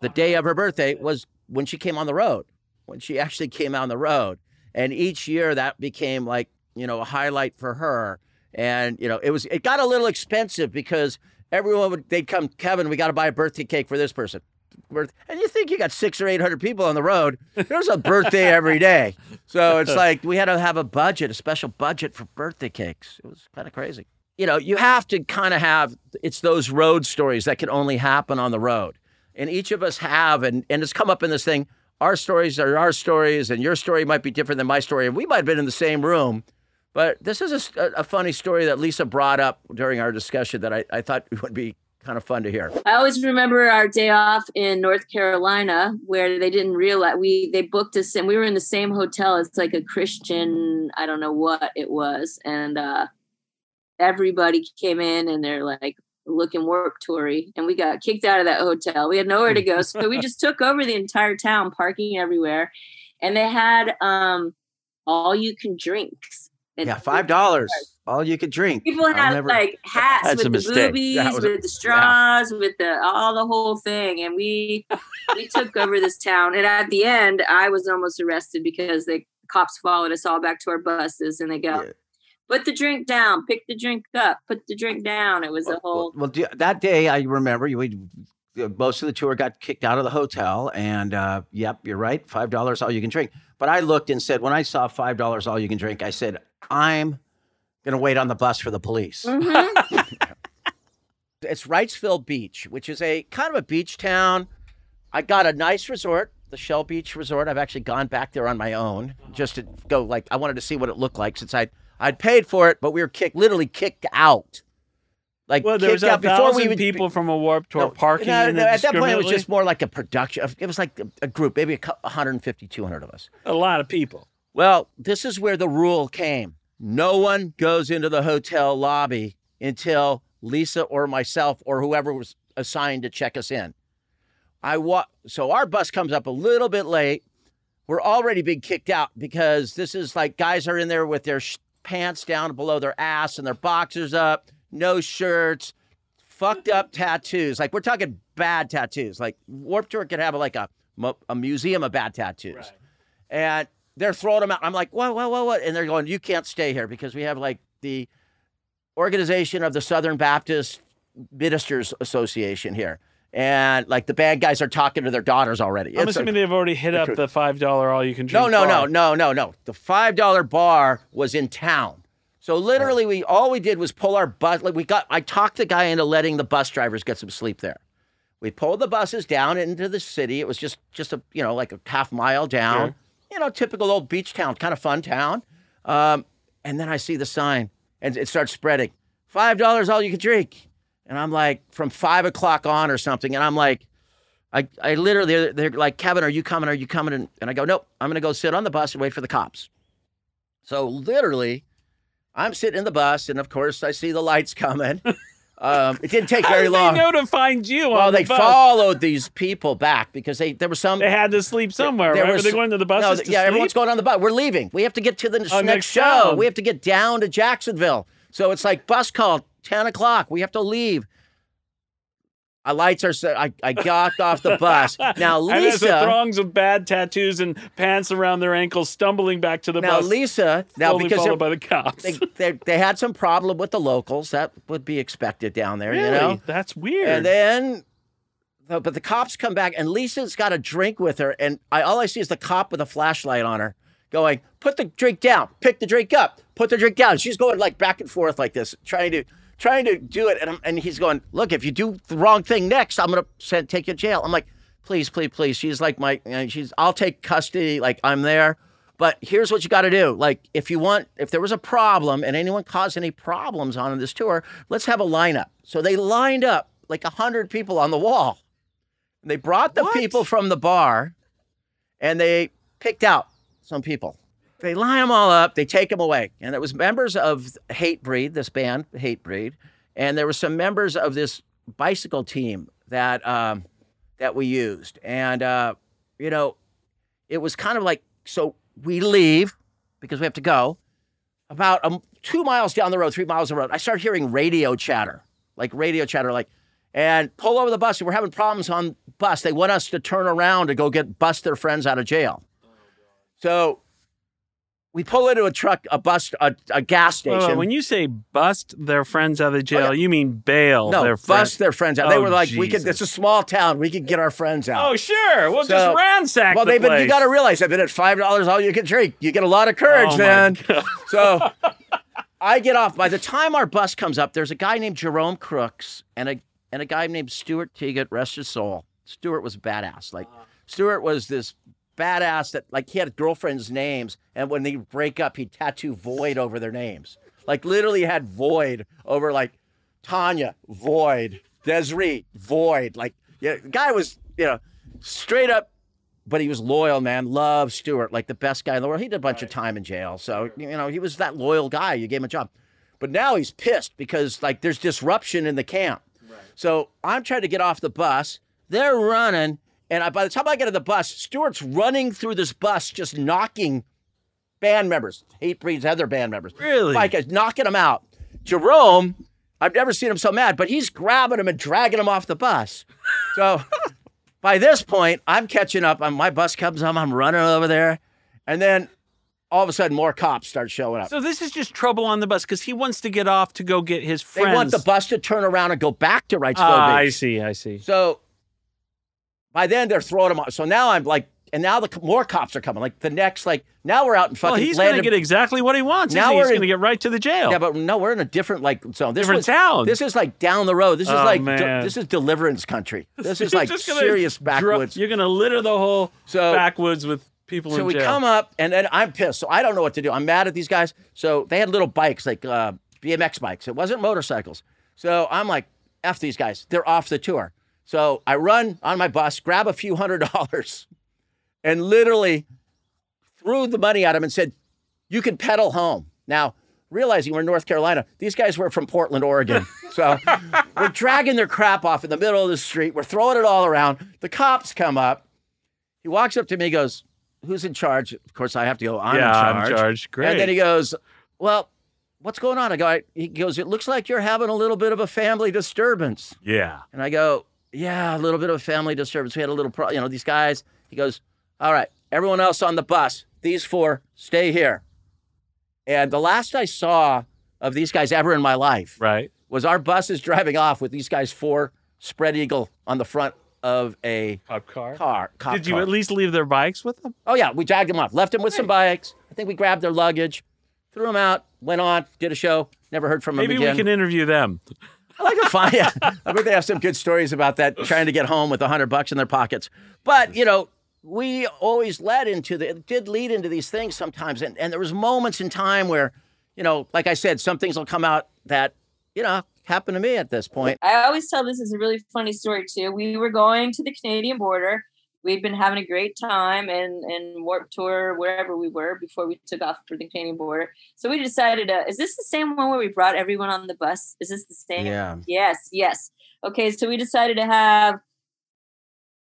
The day of her birthday was when she came on the road. When she actually came on the road, and each year that became like you know a highlight for her. And you know it was it got a little expensive because everyone would they'd come Kevin we got to buy a birthday cake for this person birth- and you think you got six or eight hundred people on the road. There's a birthday every day, so it's like we had to have a budget, a special budget for birthday cakes. It was kind of crazy. You know, you have to kind of have it's those road stories that can only happen on the road, and each of us have, and and it's come up in this thing. Our stories are our stories, and your story might be different than my story, and we might have been in the same room. But this is a funny story that Lisa brought up during our discussion that I, I thought would be kind of fun to hear. I always remember our day off in North Carolina where they didn't realize we they booked us and we were in the same hotel. It's like a Christian, I don't know what it was, and uh, everybody came in and they're like looking work toury, and we got kicked out of that hotel. We had nowhere to go, so we just took over the entire town, parking everywhere, and they had um all you can drinks. Yeah, five dollars, all you could drink. People had never- like hats with the mistake. boobies, was a- with the straws, with the all the whole thing, and we we took over this town. And at the end, I was almost arrested because the cops followed us all back to our buses, and they go, Yeah. "Put the drink down, pick the drink up, put the drink down." It was a Well, whole. well, do- that day I remember you. We, most of the tour got kicked out of the hotel, and uh, yep, you're right, five dollars all you can drink. But I looked and said, when I saw five dollars all you can drink, I said, I'm gonna wait on the bus for the police. Mhm. It's Wrightsville Beach, which is a kind of a beach town. I got a nice resort, the Shell Beach Resort. I've actually gone back there on my own just to go. Like I wanted to see what it looked like since I I'd paid for it, but we were kicked, literally kicked out. Like Well, there was kicked a out before we would people from a warp tour No, parking no, in no, at that point, it was just more like a production. It was like a, a group, maybe a cou- 150, 200 of us. a lot of people. Well, this is where the rule came. No one goes into the hotel lobby until Lisa or myself or whoever was assigned to check us in. I wa- so our bus comes up a little bit late. We're already being kicked out because this is like guys are in there with their sh- pants down below their ass and their boxers up, no shirts, fucked up tattoos. Like we're talking bad tattoos. Like Warped Tour could have like a a museum of bad tattoos and they're throwing them out. I'm like, what, what, what, what? And they're going, you can't stay here because we have like the organization of the Southern Baptist Ministers Association here. And like the bad guys are talking to their daughters already. I'm It's assuming like- they've already hit up cru- the five dollar all you can drink. no, no, bar. no, no, no. The five dollar bar was in town. So literally, we all we did was pull our bus. Like we got, I talked the guy into letting the bus drivers get some sleep there. We pulled the buses down into the city. It was just, just a, you know, like a half mile down. Sure. You know, typical old beach town, kind of fun town. Um, and then I see the sign, and it starts spreading. Five dollars all you can drink. And I'm like, from five o'clock on or something. And I'm like, I, I literally, they're, they're like, Kevin, are you coming? Are you coming? And, and I go, nope, I'm going to go sit on the bus and wait for the cops. So literally, I'm sitting in the bus, and of course, I see the lights coming. um, it didn't take How very did long. they know to find you? well, on they the bus? followed these people back because they there was some. They had to sleep somewhere. there right? Were they going to the buses no, yeah, sleep? everyone's going on the bus. We're leaving. We have to get to the Oh, next, next show. We have to get down to Jacksonville. So it's like bus call, 10 o'clock. We have to leave. Our lights are set. I, I got off the bus. Now, Lisa and as the Lisa. throngs of bad tattoos and pants around their ankles stumbling back to the Now, bus, Lisa. Now, because followed by the cops. they, they, they had some problem with the locals. That would be expected down there, really? you know? That's weird. And then, but the cops come back, and Lisa's got a drink with her, and I all I see is the cop with a flashlight on her, going, "Put the drink down, pick the drink up, put the drink down." She's going like back and forth like this, trying to trying to do it, and and he's going, "Look, if you do the wrong thing next, I'm gonna take you to jail." I'm like, "Please, please, please." She's like my, she's I'll take custody, like I'm there. But here's what you got to do. Like, if you want, if there was a problem and anyone caused any problems on this tour, let's have a lineup. So they lined up like a hundred people on the wall. They brought the What? people from the bar, and they picked out some people. They line them all up. They take them away, and it was members of Hatebreed, this band, Hatebreed, and there were some members of this bicycle team that um, that we used, and uh, you know, it was kind of like so we leave because we have to go about um, two miles down the road, three miles down the road. I start hearing radio chatter, like radio chatter, like, and pull over the bus. We're having problems on bus. They want us to turn around to go get bust their friends out of jail. So we pull into a truck, a bus, a, a gas station. when you say bust their friends out of jail, Oh, yeah. you mean bail no, their bust friends. their friends out. they Oh, were like, we could. Jesus. It's a small town. We could get our friends out. Oh, sure. We'll So- just ransack them. well, the they've been. You got to realize they've been at five dollars all you can drink. You get a lot of courage Oh, my So I get off. By the time our bus comes up, there's a guy named Jerome Crooks and a and a guy named Stuart Teagat, rest his soul. Stuart was badass. Like uh-huh. Stuart was this badass that like he had girlfriends' names, and when they break up, he'd tattoo void over their names. Like literally had void over like Tanya, void, Desiree, void. Like yeah, the guy was, you know, straight up but he was loyal, man. Loved Stewart, like the best guy in the world. He did a bunch of time in jail, so you know he was that loyal guy. You gave him a job, but now he's pissed because like there's disruption in the camp. So I'm trying to get off the bus. They're running, and I, by the time I get to the bus, Stewart's running through this bus, just knocking band members, Hatebreed's other band members. Really? Like uh, knocking them out. Jerome, I've never seen him so mad, but he's grabbing him and dragging him off the bus. So by this point, I'm catching up. I'm, my bus comes on. I'm running over there, and then all of a sudden, more cops start showing up. So this is just trouble on the bus because he wants to get off to go get his friends. they want the bus to turn around and go back to Wrightsville Ah, I see. I see. So by then they're throwing them off. So now I'm like, and now the more cops are coming. Like the next, like now we're out in fucking Well, he's going to get exactly what he wants. Now we're he's in- going to get right to the jail. Yeah, but no, we're in a different like zone. This Different was- town. This is like down the road. This is Oh, like de- this is deliverance country. This is like serious backwoods. You're going to litter the whole So- backwoods with people so we jail. come up, and then I'm pissed. So I don't know what to do. I'm mad at these guys. So they had little bikes, like uh, BMX bikes. It wasn't motorcycles. So I'm like, F these guys. They're off the tour. So I run on my bus, grab a few hundred dollars, and literally threw the money at him and said, You can pedal home. Now, realizing we're in North Carolina, these guys were from Portland, Oregon. So we're dragging their crap off in the middle of the street. We're throwing it all around. The cops come up. He walks up to me, goes, Who's in charge? Of course, I have to go, I'm yeah, in charge. I'm in charge. Great. And then he goes, Well, what's going on? I go, I, He goes, It looks like you're having a little bit of a family disturbance. yeah. And I go, Yeah, a little bit of a family disturbance. We had a little, pro- you know, these guys. He goes, All right, everyone else on the bus, these four, stay here. And the last I saw of these guys ever in my life Right. was our bus is driving off with these guys four spread eagle on the front of a Cop car. car. cop Did you car. at least leave their bikes with them? Oh yeah, we dragged them off, left them with some bikes. I think we grabbed their luggage, threw them out, went on, did a show. Never heard from Maybe them we can interview them. I like to find. Yeah, I bet they have some good stories about that. Trying to get home with a hundred bucks in their pockets, but you know, we always led into the. It did lead into these things sometimes, and and there was moments in time where, you know, like I said, some things will come out that you know happened to me at this point. I always tell this is a really funny story too. We were going to the Canadian border. We'd been having a great time and and Warp Tour wherever we were before we took off for the Canadian border. So we decided, uh, is this the same one where we brought everyone on the bus? Is this the same? Yeah. Yes, yes. Okay, so we decided to have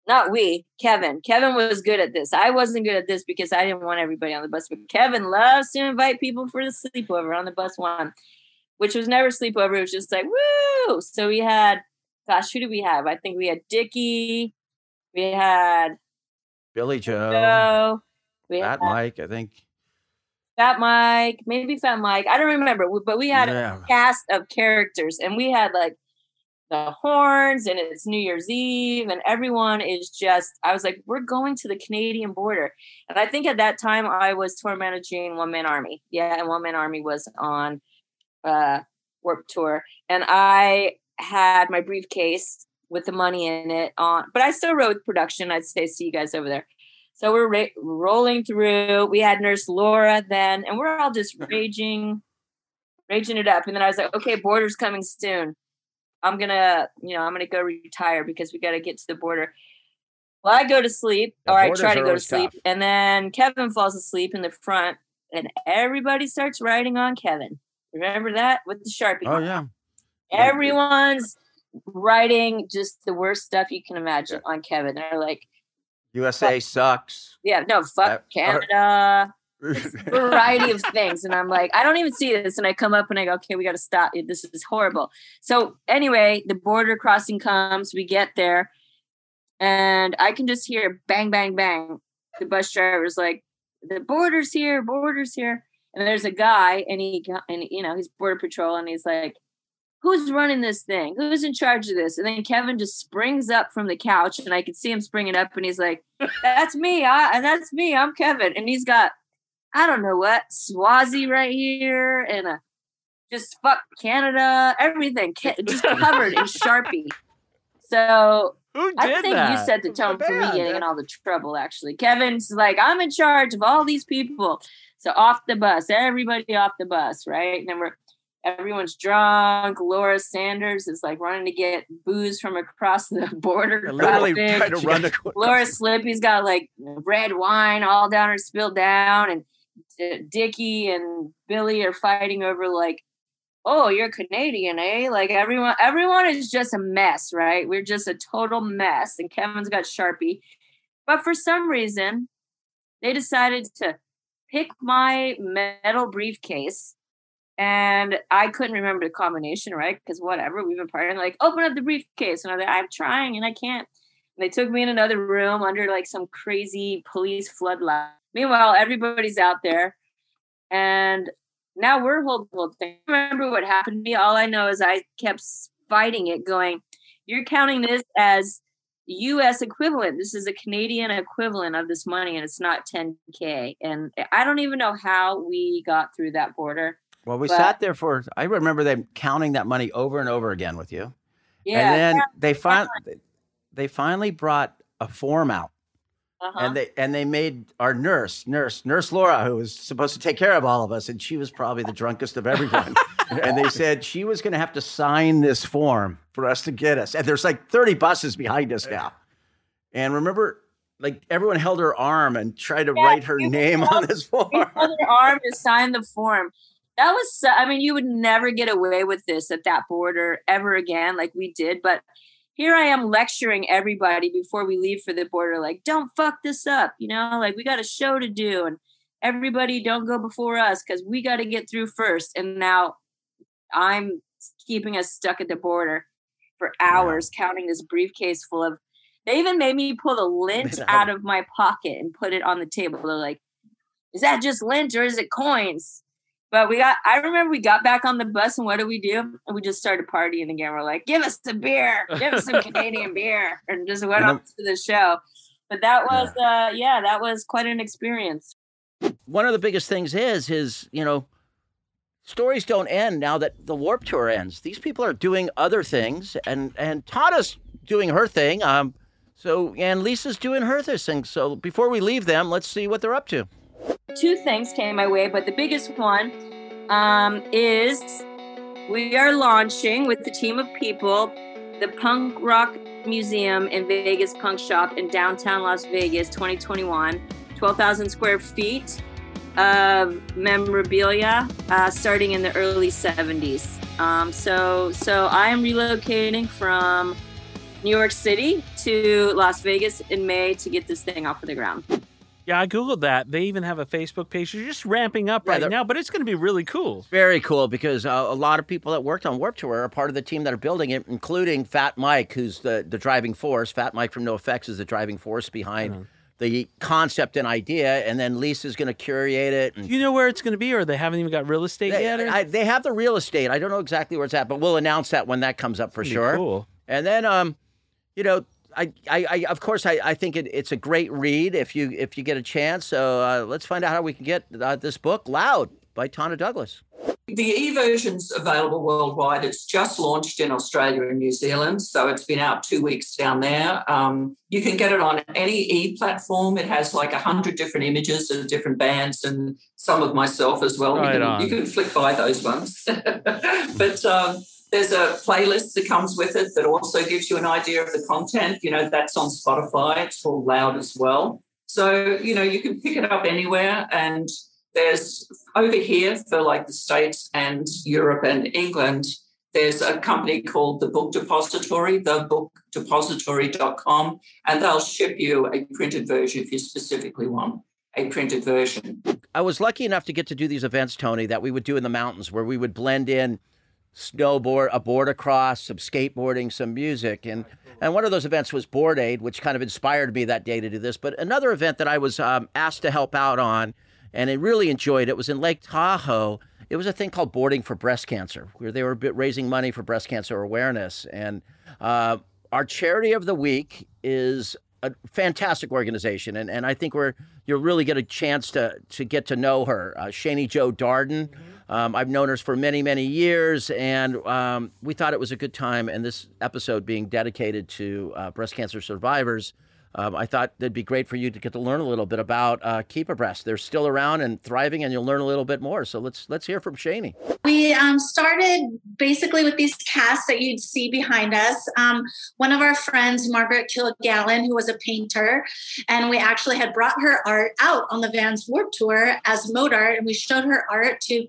not we, Kevin. Kevin was good at this. I wasn't good at this because I didn't want everybody on the bus, but Kevin loves to invite people for the sleepover on the bus one, which was never sleepover. It was just like, woo. So we had, gosh, who did we have? I think we had Dickie, we had Billie Joe, Joe, we Fat had Mike, I think. Fat Mike, maybe Fat Mike. I don't remember, but we had Yeah. a cast of characters, and we had like the horns, and it's New Year's Eve, and everyone is just. I was like, we're going to the Canadian border, and I think at that time I was tour managing One Man Army. Yeah, and One Man Army was on uh Warp Tour, and I had my briefcase with the money in it on, but I still wrote production. I'd say, see you guys over there. So we're ra- rolling through. We had Nurse Laura then, and we're all just raging, raging it up. And then I was like, okay, border's coming soon. I'm gonna, you know, I'm gonna go retire because we got to get to the border. Well, I go to sleep, The or I try to go to sleep, tough. and then Kevin falls asleep in the front, and everybody starts writing on Kevin. Remember that with the sharpie? Oh yeah. Everyone's writing just the worst stuff you can imagine on Kevin. They're like, USA sucks. yeah, no, fuck Uh, or- Canada. variety of things. And I'm like, I don't even see this. And I come up and I go, okay, we got to stop. This is horrible. So anyway, the border crossing comes. We get there, and I can just hear bang, bang, bang. The bus driver's like, the border's here, border's here. And there's a guy, and he, and you know, he's border patrol, and he's like, who's running this thing? Who's in charge of this? And then Kevin just springs up from the couch, and I can see him springing up, and he's like, that's me. I, that's me. I'm Kevin. And he's got, I don't know what, Swazi right here, and a just fuck Canada, everything, just covered in Sharpie. So I think that? you set the tone for me getting in all the trouble. Actually, Kevin's like, I'm in charge of all these people. So off the bus, everybody off the bus, right? And then we're everyone's drunk. Laura Sanders is like running to get booze from across the border. Literally trying to run the Laura Slippy's got like red wine all down her spilled down, and D- Dickie and Billy are fighting over like, oh, you're Canadian, eh? Like everyone, everyone is just a mess, right? We're just a total mess, and Kevin's got Sharpie, but for some reason, they decided to pick my metal briefcase. And I couldn't remember the combination, right? Because whatever, we've been partying. Like, open up the briefcase, and I'm like, I'm trying, and I can't. And they took me in another room under like some crazy police floodlight. Meanwhile, everybody's out there. And now we're holding the whole thing. Remember what happened to me? All I know is I kept fighting it, going, You're counting this as US equivalent. This is a Canadian equivalent of this money, and it's not 10K. And I don't even know how we got through that border. Well, we But- sat there for. I remember them counting that money over and over again with you, Yeah. and then they finally they finally brought a form out Uh-huh. and they and they made our nurse, nurse, nurse Laura, who was supposed to take care of all of us, and she was probably the drunkest of everyone. and they said she was going to have to sign this form for us to get us. And there's like 30 buses behind us now. And remember, like everyone held her arm and tried to Yeah, write her name on this form. Held her arm to sign the form. That was, so, I mean, you would never get away with this at that border ever again, like we did. But here I am lecturing everybody before we leave for the border, like, don't fuck this up, you know, like we got a show to do, and everybody don't go before us because we got to get through first. And now I'm keeping us stuck at the border for hours, counting this briefcase full of. They even made me pull the lint out of my pocket and put it on the table. They're like, is that just lint or is it coins? But we got, I remember we got back on the bus and what did we do? And we just started partying again. We're like, give us some beer, give us some Canadian beer, and just went And on to the show. But that was, uh, yeah, that was quite an experience. One of the biggest things is, is, you know, stories don't end now that the Warp Tour ends. These people are doing other things, and and Tana's doing her thing. Um, so and Lisa's doing her thing. So before we leave them, let's see what they're up to. Two things came my way, but the biggest one um, is we are launching with the team of people the Punk Rock Museum in Vegas Punk Shop in downtown Las Vegas 2021. 12,000 square feet of memorabilia uh, starting in the early 70s. Um, so, so I am relocating from New York City to Las Vegas in May to get this thing off of the ground. Yeah, I googled that. They even have a Facebook page. They're just ramping up Yeah, right now, but it's going to be really cool. Very cool because uh, a lot of people that worked on Warp Tour are part of the team that are building it, including Fat Mike, who's the, the driving force. Fat Mike from NoFX is the driving force behind the concept and idea, and then Lisa's going to curate it. And you know where it's going to be, or they haven't even got real estate they, yet? I, they have the real estate. I don't know exactly where it's at, but we'll announce that when that comes up for sure. Cool. And then, um, you know, I, I, I of course, I, I think it, it's a great read if you if you get a chance. So uh, let's find out how we can get uh, this book, Loud, by Tana Douglas. The e version's available worldwide. It's just launched in Australia and New Zealand, so it's been out two weeks down there. Um, you can get it on any e platform. It has like a hundred different images of different bands and some of myself as well. Right you, can, on. you can flick by those ones. but um, there's a playlist that comes with it that also gives you an idea of the content. You know, that's on Spotify. It's called Loud as well. So, you know, you can pick it up anywhere and there's over here for like the States and Europe and England, there's a company called the Book Depository, thebookdepository.com, and they'll ship you a printed version if you specifically want a printed version. I was lucky enough to get to do these events, Tony, that we would do in the mountains, where we would blend in snowboard, a board across, some skateboarding, some music, and and one of those events was Board Aid, which kind of inspired me that day to do this. But another event that I was um, asked to help out on, and I really enjoyed it, was in Lake Tahoe. It was a thing called Boarding for Breast Cancer, where they were bit- raising money for breast cancer awareness. And uh, our charity of the week is a fantastic organization, and, and I think we're you'll really get a chance to to get to know her, uh, Shaney jo Darden. Um, I've known her for many many years, and um, we thought it was a good time. And this episode being dedicated to uh, breast cancer survivors, um, I thought it'd be great for you to get to learn a little bit about uh, Keep A Breast. They're still around and thriving, and you'll learn a little bit more. So let's let's hear from Shaney. We um, started basically with these casts that you'd see behind us. Um, one of our friends, Margaret Kilgallen, who was a painter, and we actually had brought her art out on the Vans Warp Tour as mode art, and we showed her art to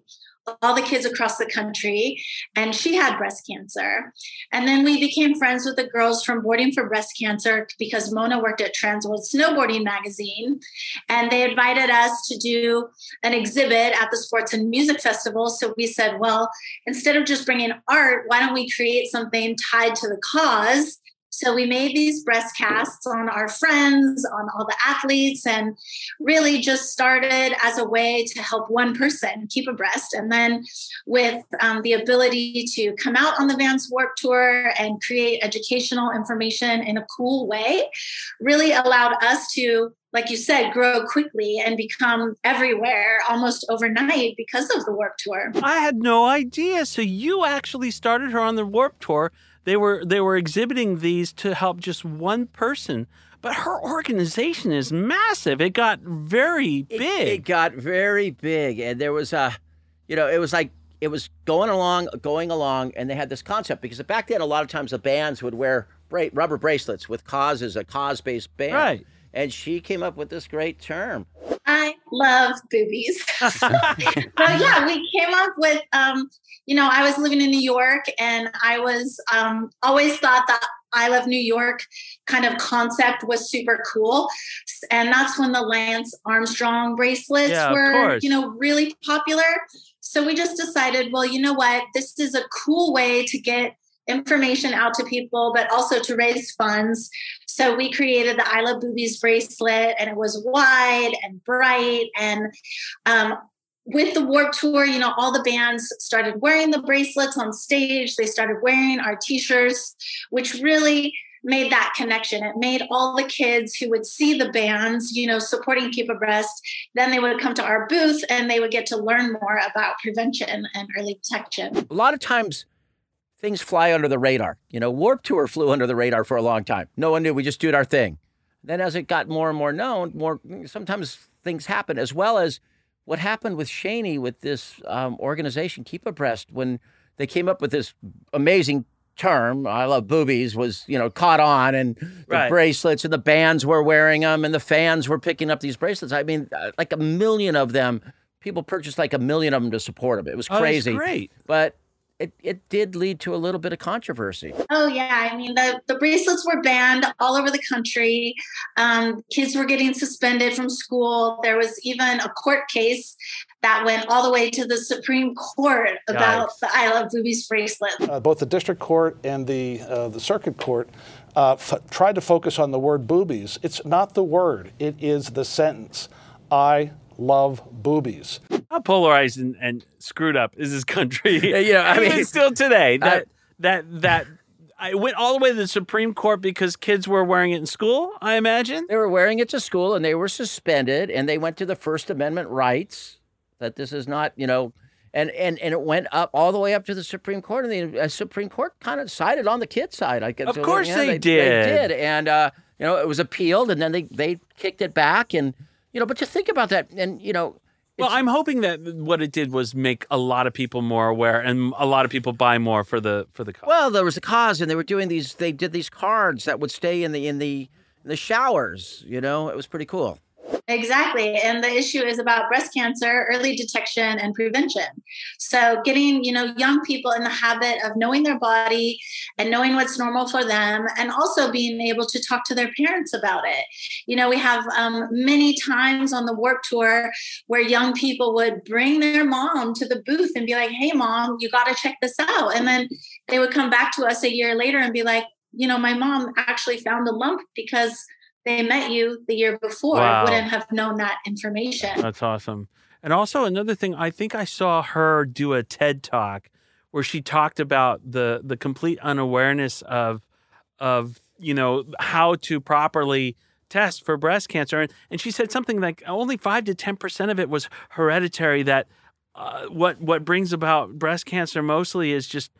all the kids across the country and she had breast cancer. And then we became friends with the girls from boarding for breast cancer because mona worked at transworld snowboarding magazine and they invited us to do an exhibit at the sports and music festival. So we said well instead of just bringing art why don't we create something tied to the cause so we made these breast casts on our friends, on all the athletes, and really just started as a way to help one person keep abreast. And then with um, the ability to come out on the Vans Warp Tour and create educational information in a cool way, really allowed us to like you said, grow quickly and become everywhere almost overnight because of the Warp Tour. I had no idea. So you actually started her on the Warp Tour. They were they were exhibiting these to help just one person. but her organization is massive. It got very big. It, got very big, and there was a, you know, it was like it was going along, going along, and they had this concept because back then a lot of times the bands would wear bra- rubber bracelets with cause as a cause-based band, Right. And she came up with this great term. I love boobies. so yeah, we came up with um, you know, I was living in New York and I was um always thought that I love New York kind of concept was super cool. And that's when the Lance Armstrong bracelets Yeah, were, you know, really popular. So we just decided, well, you know what? This is a cool way to get information out to people, but also to raise funds. So we created the I Love Boobies bracelet, and it was wide and bright. And um, with the Warp Tour, you know, all the bands started wearing the bracelets on stage. They started wearing our T-shirts, which really made that connection. It made all the kids who would see the bands, you know, supporting Keep A Breast, then they would come to our booth and they would get to learn more about prevention and early detection. A lot of times, things fly under the radar. You know, Warp Tour flew under the radar for a long time. No one knew. We just did our thing. Then, as it got more and more known, more sometimes things happen. As well as what happened with Shaney with this um, organization, Keep A Breast, when they came up with this amazing term i love boobies was you know caught on and the Right. bracelets and the bands were wearing them and the fans were picking up these bracelets i mean uh, like a million of them people purchased like a million of them to support them it was crazy Oh, that's crazy great. but it, it did lead to a little bit of controversy. Oh yeah, I mean the the bracelets were banned all over the country. Um, kids were getting suspended from school. There was even a court case that went all the way to the Supreme Court about Yikes. the I Love Boobies bracelet. Uh, both the district court and the uh, the circuit court uh, f- tried to focus on the word boobies. It's not the word; it is the sentence. I love boobies. How polarized and, and screwed up is this country? Yeah, you know, I Even mean, still today, that I- that that I went all the way to the Supreme Court because kids were wearing it in school. I imagine. They were wearing it to school and they were suspended and they went to the First Amendment rights that this is not, you know, and, and, and it went up all the way up to the Supreme Court and the uh, Supreme Court kind of sided on the kid side. I guess. Of course Yeah, they They did. did. And, uh, you know, it was appealed and then they, they kicked it back and, you know, but to think about that and, you know, Well, I'm hoping that what it did was make a lot of people more aware and a lot of people buy more for the for the cause. Well, there was a cause, and they were doing these. They did these cards that would stay in the in the in the showers. You know, it was pretty cool. Exactly. And the issue is about breast cancer, early detection and prevention. So getting, you know, young people in the habit of knowing their body and knowing what's normal for them and also being able to talk to their parents about it. You know, we have um, many times on the Warp Tour where young people would bring their mom to the booth and be like, "Hey mom, you got to check this out." And then they would come back to us a year later and be like, "You know, my mom actually found a lump because they met you the year before Wow. wouldn't have known that information. That's awesome. And also another thing, I think I saw her do a TED talk where she talked about the the complete unawareness of of you know how to properly test for breast cancer, and, and she said something like only five to ten percent of it was hereditary. That uh, what what brings about breast cancer mostly is just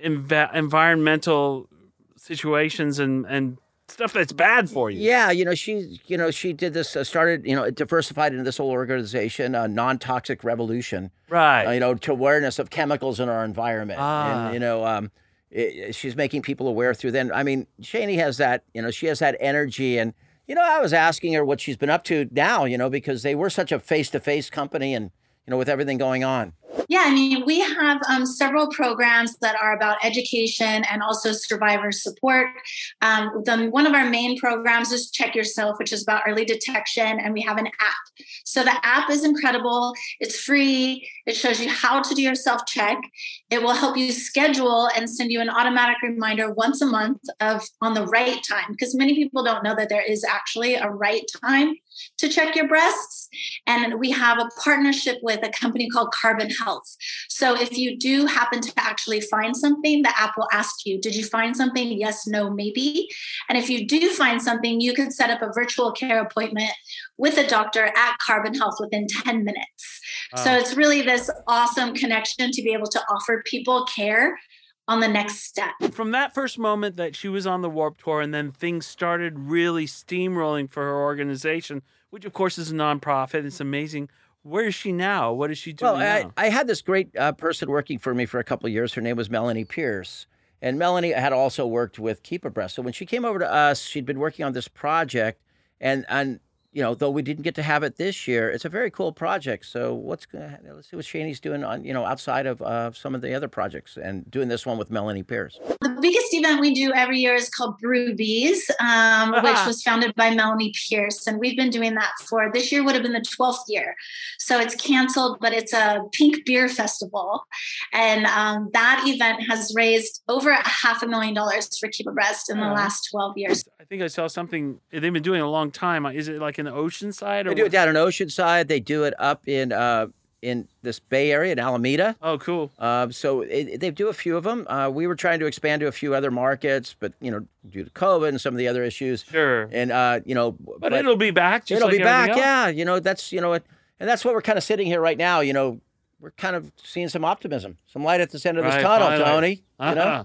env- environmental situations and and stuff that's bad for you. Yeah, you know, she, you know, she did this. Uh, started, you know, diversified into this whole organization, uh, non-toxic revolution. Right. Uh, you know, to awareness of chemicals in our environment, Ah. and you know, um, it, she's making people aware through. Then, I mean, Shaney has that. You know, she has that energy, and you know, I was asking her what she's been up to now. You know, because they were such a face-to-face company, and you know, with everything going on. Yeah, I mean, we have um, several programs that are about education and also survivor support. Um, the, one of our main programs is Check Yourself, which is about early detection, and we have an app. So the app is incredible. It's free. It shows you how to do your self check. It will help you schedule and send you an automatic reminder once a month of on the right time, because many people don't know that there is actually a right time to check your breasts. And we have a partnership with a company called Carbon Health. So if you do happen to actually find something, the app will ask you, Did you find something? Yes, no, maybe. And if you do find something, you can set up a virtual care appointment with a doctor at Carbon Health within 10 minutes. So it's really this awesome connection to be able to offer people care on the next step. From that first moment that she was on the Warp Tour and then things started really steamrolling for her organization, which of course is a nonprofit, it's amazing. Where is she now? What is she doing Well, I, now? I had this great uh, person working for me for a couple of years. Her name was Melanie Pierce. And Melanie had also worked with Keep A Breast. So when she came over to us, she'd been working on this project. And, and you know, though we didn't get to have it this year, it's a very cool project. So what's gonna let's see what Shaney's doing on you know outside of uh, some of the other projects and doing this one with Melanie Pierce. The biggest event we do every year is called Brewbies, um, which was founded by Melanie Pierce. And we've been doing that for this year would have been the 12th year. So it's canceled, but it's a pink beer festival. And um, that event has raised over a half a million dollars for Keep A Breast in the last 12 years. I think I saw something they've been doing a long time. Is it like in the ocean side or They do it down in Oceanside. They do it up in uh, in this Bay Area in Alameda. Oh, cool. Uh, so it, they do a few of them. Uh, we were trying to expand to a few other markets, but you know, due to COVID and some of the other issues, Sure. and uh, you know, But, it'll be back. Just it'll like be back. else. Yeah, you know, that's you know, it, and that's what we're kind of sitting here right now. You know, we're kind of seeing some optimism, some light at this end of this tunnel, finally. Tony. You know, Uh-huh.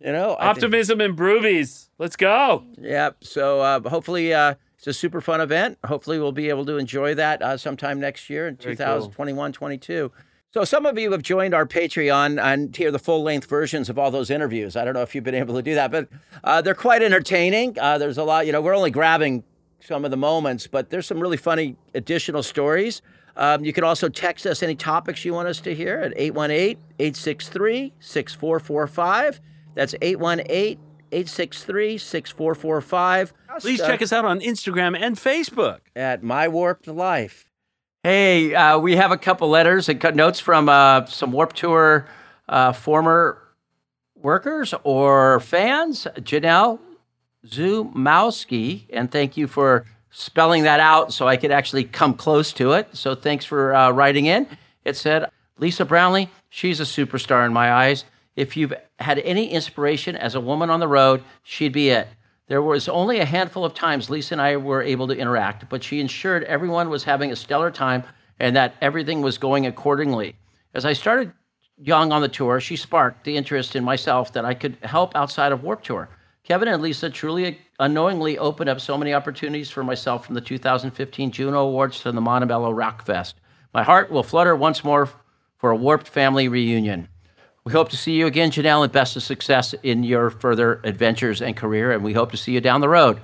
you know, I think- Optimism and Brewbies. Let's go. yeah. So uh, hopefully, uh, it's a super fun event. Hopefully, we'll be able to enjoy that uh, sometime next year in Very cool. 2021, 22. So some of you have joined our Patreon and hear the full length versions of all those interviews. I don't know if you've been able to do that, but uh, they're quite entertaining. Uh, there's a lot, you know, we're only grabbing some of the moments, but there's some really funny additional stories. Um, you can also text us any topics you want us to hear at 818 863 6445. That's 818 863 6445. Please check us out on Instagram and Facebook. at My Warped Life. Hey, uh, we have a couple letters and cut notes from uh, some Warp Tour uh, former workers or fans. Janelle Zumowski, and thank you for spelling that out so I could actually come close to it. So thanks for uh, writing in. It said, Lisa Brownlee, she's a superstar in my eyes. If you've had any inspiration as a woman on the road, she'd be it. There was only a handful of times Lisa and I were able to interact, but she ensured everyone was having a stellar time and that everything was going accordingly. As I started young on the tour, she sparked the interest in myself that I could help outside of Warp Tour. Kevin and Lisa truly unknowingly opened up so many opportunities for myself from the 2015 Juno Awards to the Montebello Rock Fest. My heart will flutter once more for a Warped family reunion. We hope to see you again, Janelle, and best of success in your further adventures and career, and we hope to see you down the road.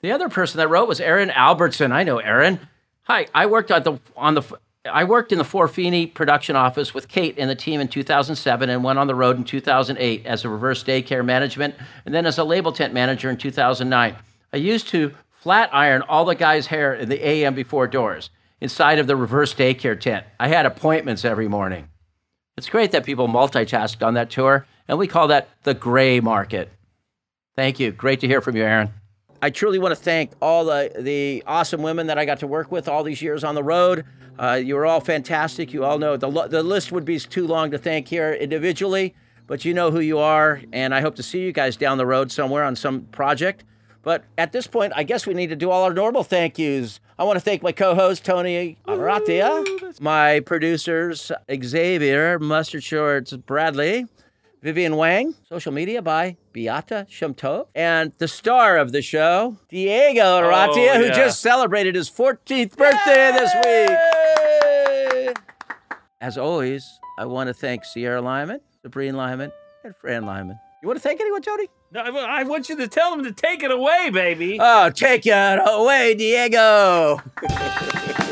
The other person that wrote was Aaron Albertson. I know Aaron. Hi, I worked on the on the I worked in the 4Fini production office with Kate and the team in 2007 and went on the road in 2008 as a reverse daycare management and then as a label tent manager in 2009. I used to flat iron all the guys' hair in the AM before doors inside of the reverse daycare tent. I had appointments every morning. It's great that people multitasked on that tour, and we call that the gray market. Thank you. Great to hear from you, Aaron. I truly want to thank all the, the awesome women that I got to work with all these years on the road. Uh, you were all fantastic. You all know the, the list would be too long to thank here individually, but you know who you are, and I hope to see you guys down the road somewhere on some project. But at this point, I guess we need to do all our normal thank yous. I want to thank my co-host Tony Aratia, my producers Xavier Mustard Shorts Bradley, Vivian Wang, social media by Beata Shumto, and the star of the show, Diego oh, Aratia, who yeah. just celebrated his 14th birthday this week. As always, I want to thank Sierra Lyman, Sabrine Lyman, and Fran Lyman. You want to thank anyone, Tony? No, I want you to tell them to take it away, baby. Oh, take it away, Diego.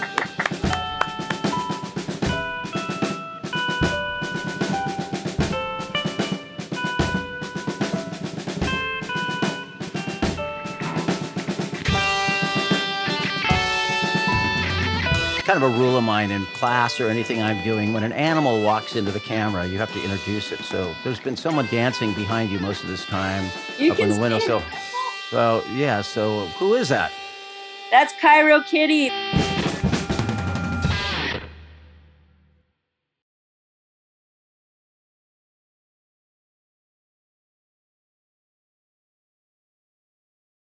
kind of a rule of mine in class or anything I'm doing. When an animal walks into the camera, you have to introduce it. So there's been someone dancing behind you most of this time You up on the window. see So, so yeah. So who is that? That's Cairo Kitty.